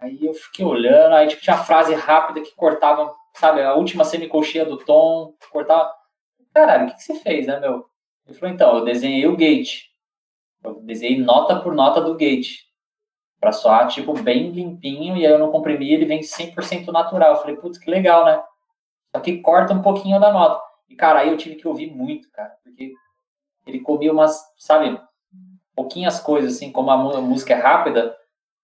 Aí eu fiquei olhando, aí tipo, tinha frase rápida que cortava, sabe, a última semicolcheia do tom, cortava. Caralho, o que, que você fez, né, meu? Ele falou, então, eu desenhei o gate. Eu desenhei nota por nota do gate. Pra soar, tipo, bem limpinho, e aí eu não comprimi, ele vem 100% natural. Eu falei, putz, que legal, né? Só que corta um pouquinho da nota. E, cara, aí eu tive que ouvir muito, cara, porque ele comia umas, sabe, pouquinhas coisas, assim, como a música é rápida,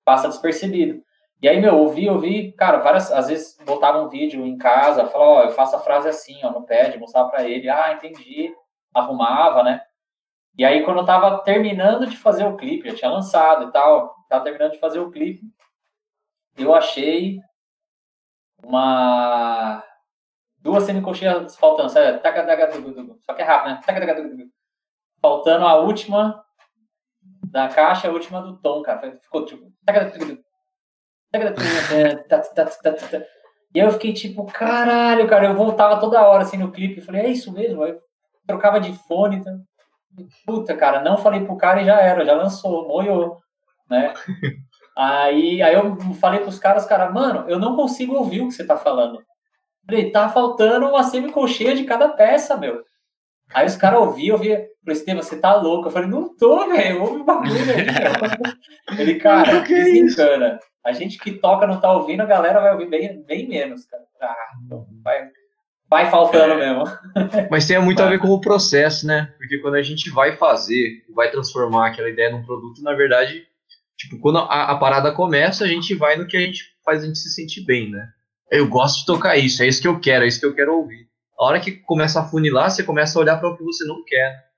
passa despercebido. E aí, meu, ouvi, ouvi, cara, várias, às vezes botava um vídeo em casa, falava, ó, eu faço a frase assim, ó, no pad, mostrava pra ele, ah, entendi, arrumava, né? E aí, quando eu tava terminando de fazer o clipe, já tinha lançado e tal, tava terminando de fazer o clipe, eu achei uma duas semicolcheias faltando, sabe? Só que é rápido, né? Faltando a última da caixa, a última do tom, cara. Ficou tipo. E aí eu fiquei tipo, caralho, cara. Eu voltava toda hora assim no clipe e falei, é isso mesmo? Aí eu trocava de fone. Então... Puta, cara, não falei pro cara e já era, já lançou, moiou, né? Aí, aí eu falei pros caras, cara, mano, eu não consigo ouvir o que você tá falando. Falei, tá faltando uma semicolcheia de cada peça, meu. Aí os caras ouviam, ouviam. Falei, Estevam, você tá louco? Eu falei, não tô, velho, ouve o bagulho aí. Ele, cara, que desencana. A gente que toca não tá ouvindo, a galera vai ouvir bem, bem menos, cara. Ah, então vai, vai faltando mesmo. Mas tem muito a ver com o processo, né? Porque quando a gente vai fazer, vai transformar aquela ideia num produto, na verdade, tipo, quando a, a parada começa, a gente vai no que a gente faz a gente se sentir bem, né? Eu gosto de tocar isso, é isso que eu quero, é isso que eu quero ouvir. A hora que começa a funilar, você começa a olhar para o que você não quer.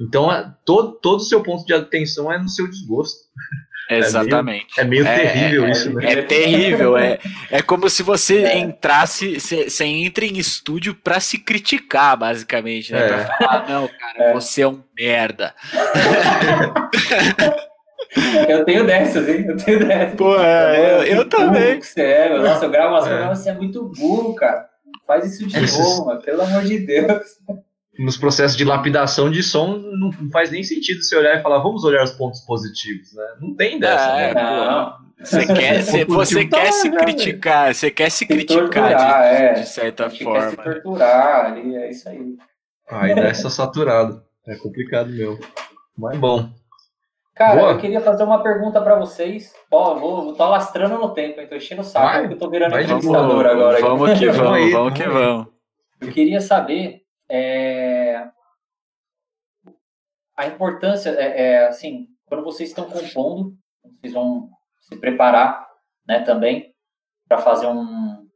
Então, é, todo, todo o seu ponto de atenção é no seu desgosto. Exatamente. É meio, é meio terrível é, isso, né? É terrível. É, é como se você é. entrasse, você entra em estúdio para se criticar, basicamente, né? Pra falar, não, cara, você é um merda. Eu tenho dessas, hein? Eu tenho dessas. Pô, é, eu, eu também. Você é, nossa, eu gravo umas coisas, você é muito burro, cara. Faz isso de novo, mano, pelo amor de Deus. Nos processos de lapidação de som, não faz nem sentido você olhar e falar, vamos olhar os pontos positivos, né? Não tem dessa, é, né? Não. Você quer, você, você quer se criticar, você quer se, se criticar torturar, de, é. de, certa você forma. Quer se torturar, é isso aí. Aí dá essa saturado. É complicado mesmo. Mas bom. Cara, Boa. eu queria fazer uma pergunta para vocês. Ó, vou, vou tô alastrando no tempo, então enchendo o saco, vai, porque eu tô virando entrevistador agora. Vamos aqui. que vamos, vamos que vamos. Eu queria saber é, a importância, é, é, assim, quando vocês estão compondo, vocês vão se preparar, né, também, para fazer um,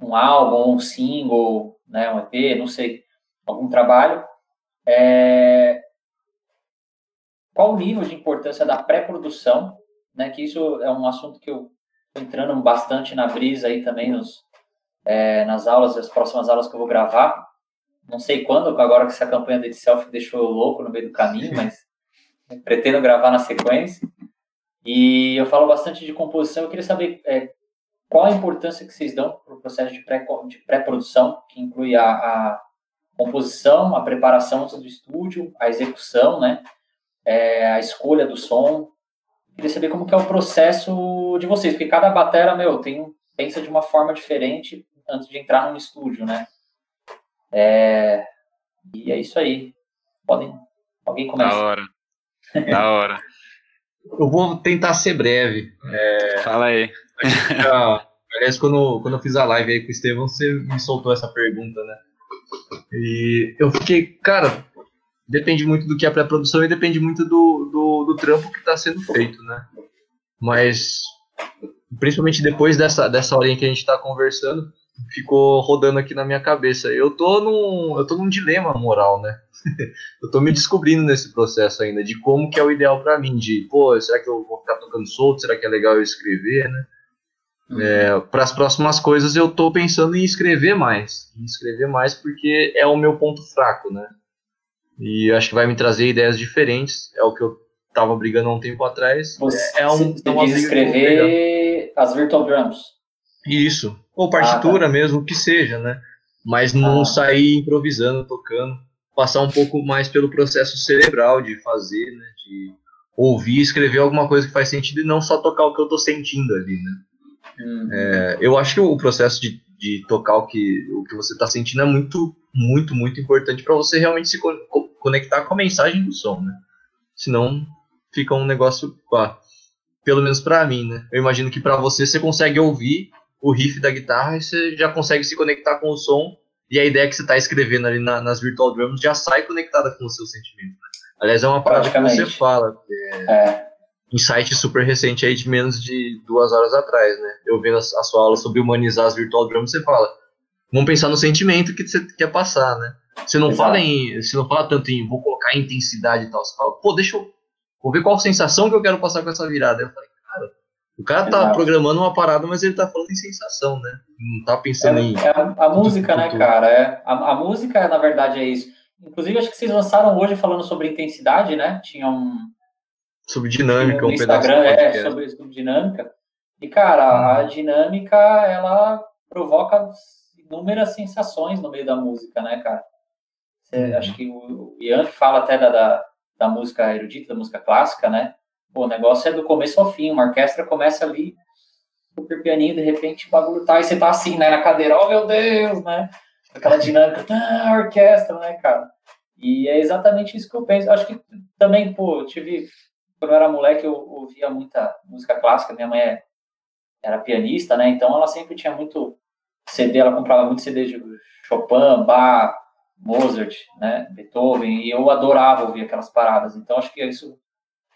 um álbum, um single, né, um EP, não sei, algum trabalho. É, qual o nível de importância da pré-produção, né? Que isso é um assunto que eu entrando bastante na brisa aí também nos, é, nas aulas, as próximas aulas que eu vou gravar. Não sei quando, agora que essa campanha da Itself deixou eu louco no meio do caminho, mas pretendo gravar na sequência. E eu falo bastante de composição, eu queria saber é, qual a importância que vocês dão para o processo de pré-produção, pré que inclui a, a composição, a preparação do estúdio, a execução, né? É, a escolha do som. Queria saber como que é o processo de vocês, porque cada batera, meu, tem, pensa de uma forma diferente antes de entrar num estúdio, né? É, e é isso aí. Podem, alguém começa. Da hora. Da hora. eu vou tentar ser breve. É, Fala aí. aliás, quando, quando eu fiz a live aí com o Estevão, você me soltou essa pergunta, né? E eu fiquei, cara, depende muito do que é pré-produção e depende muito do, do, do trampo que está sendo feito, né? Mas, principalmente depois dessa, dessa horinha que a gente está conversando, ficou rodando aqui na minha cabeça. Eu tô num, eu tô num dilema moral, né? eu tô me descobrindo nesse processo ainda, de como que é o ideal para mim, de, pô, será que eu vou ficar tocando solto? Será que é legal eu escrever, né? Uhum. É, para as próximas coisas eu tô pensando em escrever mais, em escrever mais porque é o meu ponto fraco, né? E acho que vai me trazer ideias diferentes. É o que eu estava brigando há um tempo atrás. Você, é um, você é uma escrever as Virtual Drums. Isso. Ou partitura ah, tá. mesmo, o que seja, né? Mas não ah. sair improvisando, tocando. Passar um pouco mais pelo processo cerebral de fazer, né? De ouvir, escrever alguma coisa que faz sentido e não só tocar o que eu estou sentindo ali, né? Uhum. É, eu acho que o processo de, de tocar o que, o que você está sentindo é muito, muito, muito importante para você realmente se conectar com a mensagem do som, né? Senão fica um negócio, pá, pelo menos para mim, né? Eu imagino que para você você consegue ouvir o riff da guitarra e você já consegue se conectar com o som e a ideia que você está escrevendo ali na, nas virtual drums já sai conectada com o seu sentimento. Né? Aliás, é uma parada que você fala. É, é. Insight super recente aí de menos de duas horas atrás, né? Eu vendo a, a sua aula sobre humanizar as virtual drums, você fala, vamos pensar no sentimento que você quer passar, né? Você não fala em, você não fala tanto em vou colocar intensidade e tal, você fala, pô, deixa eu vou ver qual sensação que eu quero passar com essa virada. Eu falei, cara, o cara tá Exato. programando uma parada, mas ele tá falando em sensação, né? Não tá pensando é, em. É a, a música, né, cara? É, a, a, música, na verdade, é isso. Inclusive, acho que vocês lançaram hoje falando sobre intensidade, né? Tinha um. Sobre dinâmica, um Instagram, é, sobre, sobre dinâmica. E, cara, a uhum. dinâmica, ela provoca inúmeras sensações no meio da música, né, cara? Uhum. Acho que o, o Ian fala até da, da, da música erudita, da música clássica, né? Pô, o negócio é do começo ao fim, uma orquestra começa ali, super pianinho, de repente o bagulho tá, e você tá assim, né, na cadeira, oh meu Deus, né? Aquela dinâmica, ah, orquestra, né, cara? E é exatamente isso que eu penso. Acho que também, pô, eu tive, quando eu era moleque, eu ouvia muita música clássica, minha mãe é, era pianista, né? Então ela sempre tinha muito CD, ela comprava muito CD de Chopin, Bach, Mozart, né, Beethoven, e eu adorava ouvir aquelas paradas. Então acho que isso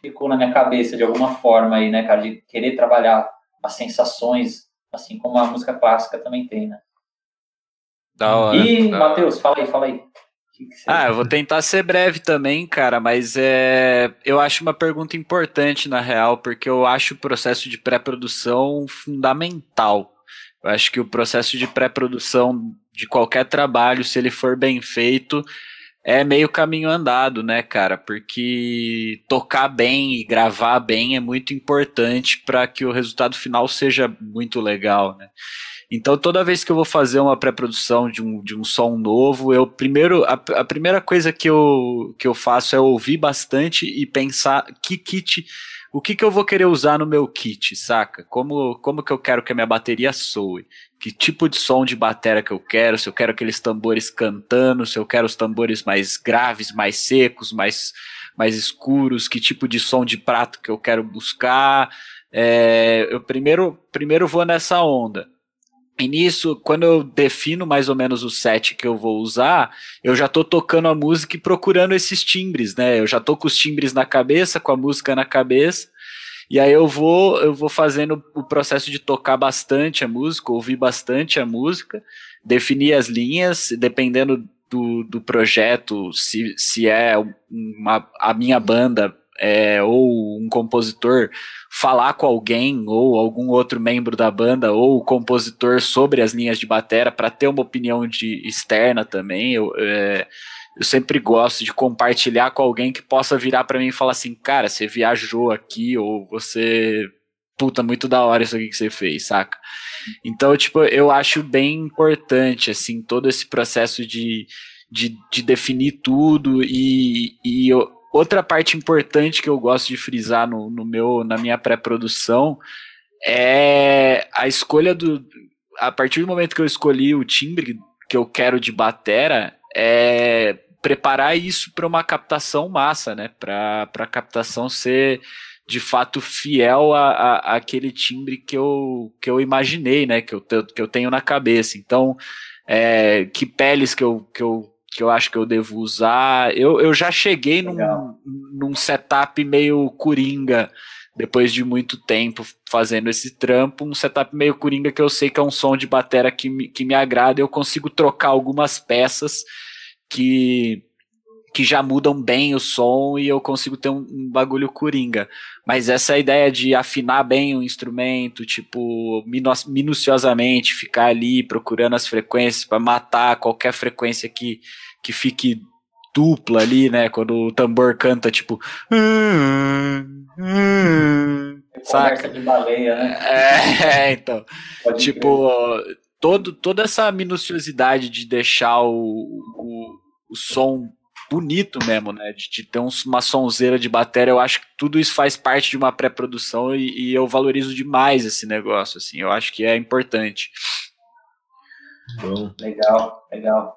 ficou na minha cabeça de alguma forma aí, né, cara, de querer trabalhar as sensações, assim como a música clássica também tem, né? Da hora. E, Matheus, fala aí, fala aí. ah, eu vou tentar ser breve também, cara, mas é, eu acho uma pergunta importante na real, porque eu acho o processo de pré-produção fundamental. Eu acho que o processo de pré-produção de qualquer trabalho, se ele for bem feito, é meio caminho andado, né, cara? Porque tocar bem e gravar bem é muito importante para que o resultado final seja muito legal, né? Então, toda vez que eu vou fazer uma pré-produção de um, de um som novo, eu primeiro a, a, primeira coisa que eu, que eu faço é ouvir bastante e pensar que kit, o que, que eu vou querer usar no meu kit, saca? Como, como que eu quero que a minha bateria soe? que tipo de som de bateria que eu quero, se eu quero aqueles tambores cantando, se eu quero os tambores mais graves, mais secos, mais, mais escuros, que tipo de som de prato que eu quero buscar. É, eu primeiro, primeiro vou nessa onda. E nisso, quando eu defino mais ou menos o set que eu vou usar, eu já tô tocando a música e procurando esses timbres, né? Eu já tô com os timbres na cabeça, com a música na cabeça, e aí eu vou, eu vou fazendo o processo de tocar bastante a música, ouvir bastante a música, definir as linhas, dependendo do, do projeto, se, se é uma, a minha banda é, ou um compositor falar com alguém ou algum outro membro da banda ou o compositor sobre as linhas de bateria para ter uma opinião de externa também. Eu, é, eu sempre gosto de compartilhar com alguém que possa virar para mim e falar assim, cara, você viajou aqui ou você puta muito da hora isso aqui que você fez, saca? Então, tipo, eu acho bem importante assim todo esse processo de, de, de definir tudo e, e eu, outra parte importante que eu gosto de frisar no, no meu na minha pré-produção é a escolha do a partir do momento que eu escolhi o timbre que eu quero de batera é preparar isso para uma captação massa, né? Para a captação ser de fato fiel a, a, aquele timbre que eu, que eu imaginei, né? Que eu, que eu tenho na cabeça. Então, é, que peles que eu, que eu que eu acho que eu devo usar. Eu, eu já cheguei num, num setup meio coringa, depois de muito tempo fazendo esse trampo, um setup meio coringa que eu sei que é um som de bateria que me, que me agrada, eu consigo trocar algumas peças que que já mudam bem o som e eu consigo ter um, um, bagulho coringa. Mas essa ideia de afinar bem o instrumento, tipo, minuciosamente, ficar ali procurando as frequências para matar qualquer frequência que, que fique dupla ali, né? Quando o tambor canta, tipo. Saca? de baleia, né? É, então. Pode tipo, todo, toda essa minuciosidade de deixar o, o o som bonito mesmo, né? De, de ter um, uma sonzeira de bateria, eu acho que tudo isso faz parte de uma pré-produção e, e, eu valorizo demais esse negócio, assim, eu acho que é importante. Bom. Legal, legal.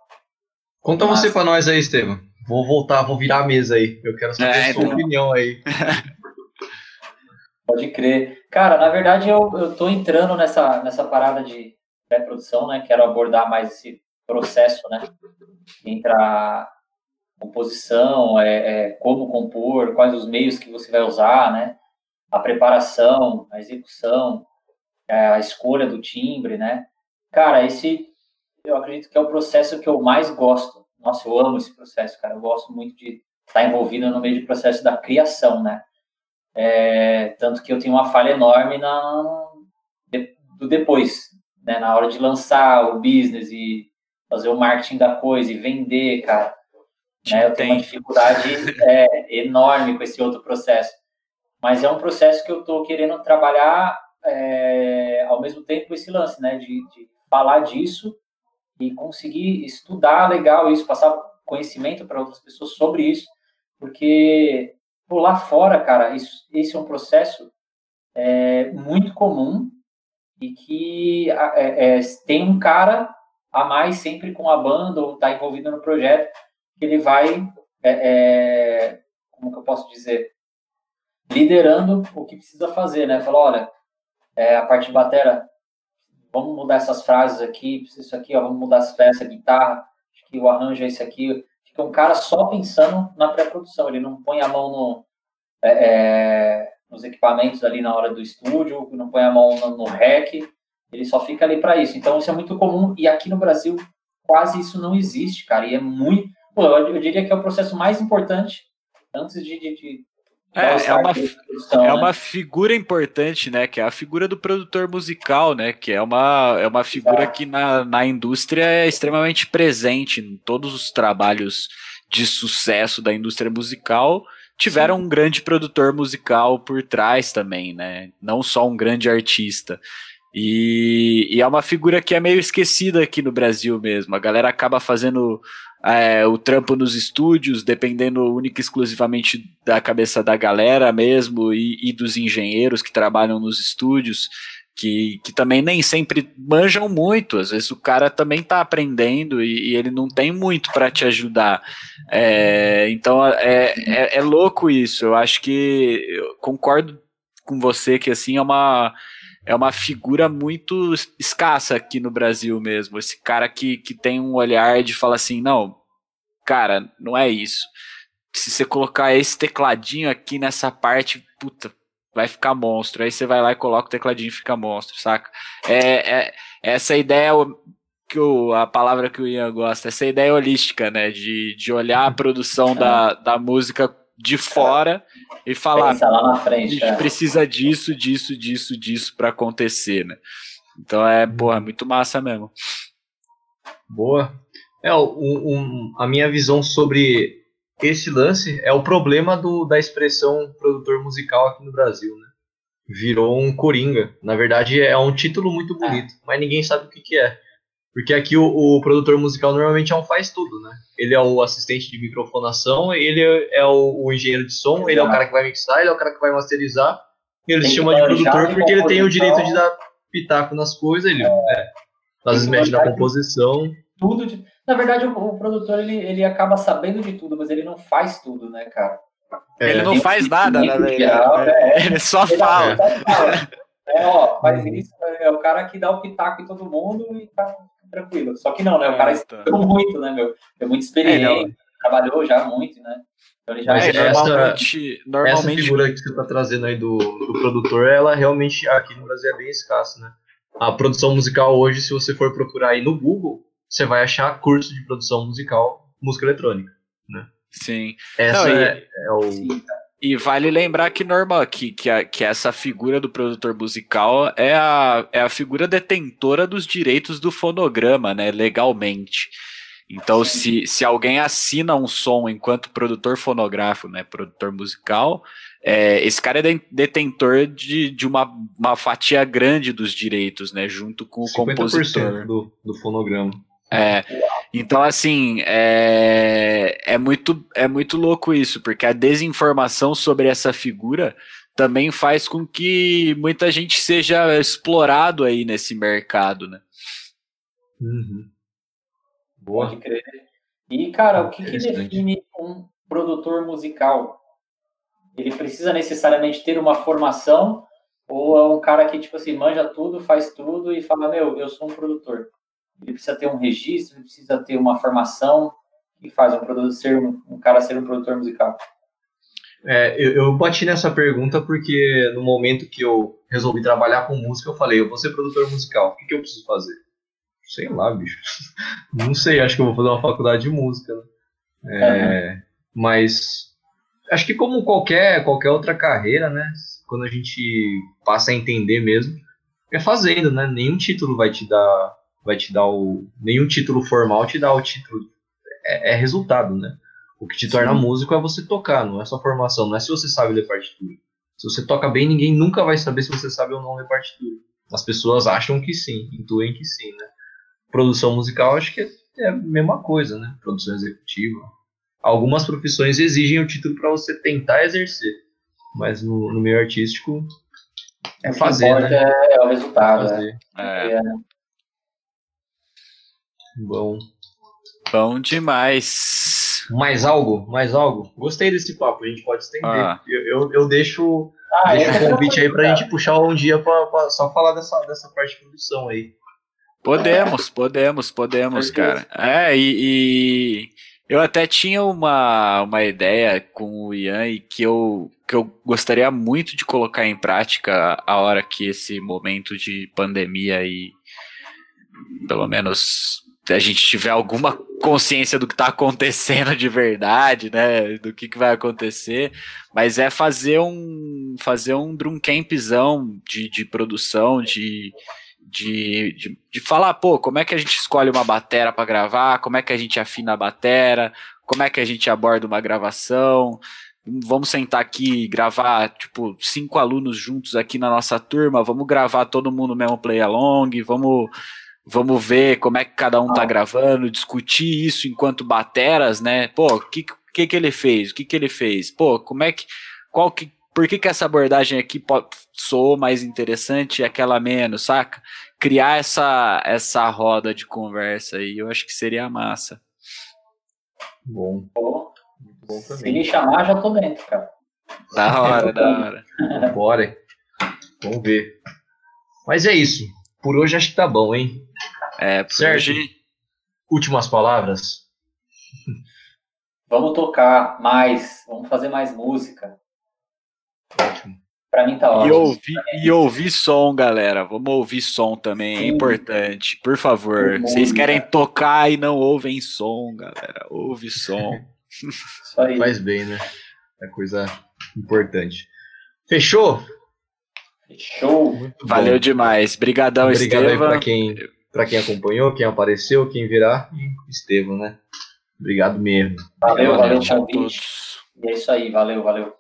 Conta Mas... você para nós aí, Estevam. Vou voltar, vou virar a mesa aí. Eu quero saber é, a sua então... opinião aí. Pode crer. Cara, na verdade eu, eu tô entrando nessa, nessa parada de pré-produção, né? Quero abordar mais esse processo, né? Entre a composição, é, é, como compor, quais os meios que você vai usar, né? A preparação, a execução, é, a escolha do timbre, né? Cara, esse eu acredito que é o processo que eu mais gosto. Nossa, eu amo esse processo, cara. Eu gosto muito de estar envolvido no meio do processo da criação, né? É, tanto que eu tenho uma falha enorme na, do depois, né? Na hora de lançar o business e fazer o marketing da coisa e vender, cara. Né? Eu tenho uma dificuldade é, enorme com esse outro processo. Mas é um processo que eu estou querendo trabalhar é, ao mesmo tempo esse lance, né? De, de falar disso e conseguir estudar legal isso, passar conhecimento para outras pessoas sobre isso, porque por lá fora, cara, isso, esse é um processo é, muito comum e que é, é, tem um cara a mais sempre com a banda ou está envolvido no projeto que ele vai, é, é, como que eu posso dizer, liderando o que precisa fazer, né? Falou, olha, é, a parte de batera vamos mudar essas frases aqui, isso aqui, ó, vamos mudar as peças, guitarra, acho que o arranjo é esse aqui. Fica um cara só pensando na pré-produção, ele não põe a mão no, é, é, nos equipamentos ali na hora do estúdio, não põe a mão no, no rec, ele só fica ali para isso. Então isso é muito comum e aqui no Brasil quase isso não existe, cara, e é muito. Eu diria que é o processo mais importante antes de, de, de é, é, uma, é né? uma figura importante, né? Que é a figura do produtor musical, né? Que é uma, é uma figura que na, na indústria é extremamente presente em todos os trabalhos de sucesso da indústria musical. Tiveram Sim. um grande produtor musical por trás também, né? Não só um grande artista. E, e, é uma figura que é meio esquecida aqui no Brasil mesmo. A galera acaba fazendo é, o trampo nos estúdios, dependendo única e exclusivamente da cabeça da galera mesmo e, e dos engenheiros que trabalham nos estúdios, que, que também nem sempre manjam muito. Às vezes o cara também está aprendendo e, e, ele não tem muito para te ajudar. É, então é, é, é louco isso. Eu acho que eu concordo com você que assim é uma é uma figura muito escassa aqui no Brasil mesmo. Esse cara que, que tem um olhar de falar assim, não, cara, não é isso. Se você colocar esse tecladinho aqui nessa parte, puta, vai ficar monstro. Aí você vai lá e coloca o tecladinho e fica monstro, saca? É, é essa ideia que o, a palavra que o Ian gosta, essa ideia holística, né? De, de olhar a produção da, da música de fora e falar lá na frente, a gente é. precisa disso, disso, disso, disso para acontecer, né? Então é, porra, muito massa mesmo. Boa. É, um, a minha visão sobre esse lance é o problema do, da expressão produtor musical aqui no Brasil, né? Virou um coringa. Na verdade, é um título muito bonito, mas ninguém sabe o que, que é. Porque aqui o, o, produtor musical normalmente é um faz tudo, né? Ele é o assistente de microfonação, ele é o, o engenheiro de som, Exato. ele é o cara que vai mixar, ele é o cara que vai masterizar. E eles chamam de produtor porque ele tem o direito de dar pitaco nas coisas, ele é, é, às vezes mexe na composição. Tudo de... Na verdade, o, o, produtor ele, ele acaba sabendo de tudo, mas ele não faz tudo, né, cara? É, ele não faz nada, na verdade. É, ele só ele fala. É, ó, faz isso, é o cara que dá o pitaco em todo mundo e tá tranquilo. Só que não, né? O cara estudou muito, né, meu? Tem muita experiência, é, trabalhou já muito, né? Então ele já Mas essa, normalmente, normalmente... essa figura que você está trazendo aí do, do produtor, ela realmente aqui no Brasil é bem escassa, né? A produção musical hoje, se você for procurar aí no Google, você vai achar curso de produção musical, música eletrônica, né? Sim. Essa Não, é, é, o... Sim, e vale lembrar que normal que, que, a, que essa figura do produtor musical é a, é a figura detentora dos direitos do fonograma, né? Legalmente. Então, se, se alguém assina um som enquanto produtor fonográfico, né, produtor musical, é, esse cara é detentor de, de uma, uma fatia grande dos direitos, né, junto com o compositor. Do, do fonograma. É, então assim, é, é, muito, é muito louco isso, porque a desinformação sobre essa figura também faz com que muita gente seja explorado aí nesse mercado, né? Uhum. Boa. Pode crer. E, cara, o que, que define um produtor musical? Ele precisa necessariamente ter uma formação ou é um cara que, tipo assim, manja tudo, faz tudo e fala, meu, eu sou um produtor. Ele precisa ter um registro, ele precisa ter uma formação que faz um, produtor ser um, um cara ser um produtor musical. É, eu, eu bati nessa pergunta porque no momento que eu resolvi trabalhar com música, eu falei, eu vou ser produtor musical, o que, que eu preciso fazer? Sei lá, bicho. Não sei, acho que eu vou fazer uma faculdade de música. Né? É, uhum. Mas acho que como qualquer, qualquer outra carreira, né? Quando a gente passa a entender mesmo, é fazendo, né? Nenhum título vai te dar, vai te dar o, nenhum título formal te dá o título. É, é resultado, né? O que te torna Sim. músico é você tocar, não é só formação, não é se você sabe ler partitura. Se você toca bem, ninguém nunca vai saber se você sabe ou não ler partitura. As pessoas acham que sim, intuem que sim, né? Produção musical acho que é, a mesma coisa, né? Produção executiva. Algumas profissões exigem o título para você tentar exercer, mas no, no meio artístico é fazer, né? É, o resultado. É. É. é. Bom. Bom demais. Mais algo? Mais algo? Gostei desse papo, a gente pode estender. Ah. Eu, eu, eu, deixo, ah, deixo o convite aí pra gente puxar um dia pra, pra, só falar dessa, dessa parte de produção aí. Podemos, podemos, podemos, cara. É, e, e, eu até tinha uma, uma ideia com o Ian e que eu, que eu gostaria muito de colocar em prática a hora que esse momento de pandemia e pelo menos a gente tiver alguma consciência do que está acontecendo de verdade, né, do que, que vai acontecer, mas é fazer um fazer um drum campzão de, de produção, de, de, de, de falar, pô, como é que a gente escolhe uma batera para gravar, como é que a gente afina a batera, como é que a gente aborda uma gravação, vamos sentar aqui e gravar, tipo, cinco alunos juntos aqui na nossa turma, vamos gravar todo mundo mesmo play along, vamos vamos ver como é que cada um tá ah. gravando, discutir isso enquanto bateras, né? Pô, o que, que que ele fez? O que que ele fez? Pô, como é que qual que por que, que essa abordagem aqui soou mais interessante e aquela menos, saca? Criar essa essa roda de conversa aí, eu acho que seria massa. Bom. bom Se me chamar, já tô dentro, cara. Da hora, da hora. Bora. Vamos ver. Mas é isso. Por hoje acho que tá bom, hein? É, certo. Hoje... Últimas palavras. Vamos tocar mais, vamos fazer mais música. Ótimo. Pra mim tá ótimo. E ouvir, e ouvir som, galera. Vamos ouvir som também, é Sim. é importante. Por favor. Vocês querem tocar e não ouvem som, galera. Ouve som. Isso aí. Faz bem, né? É coisa importante. Fechou? Fechou. Valeu demais. Obrigadão, Obrigado Estevam. Pra quem para quem acompanhou, quem apareceu, quem virá, e Estevam, né? Obrigado mesmo. Valeu, valeu, valeu convite. E é isso aí, valeu, valeu.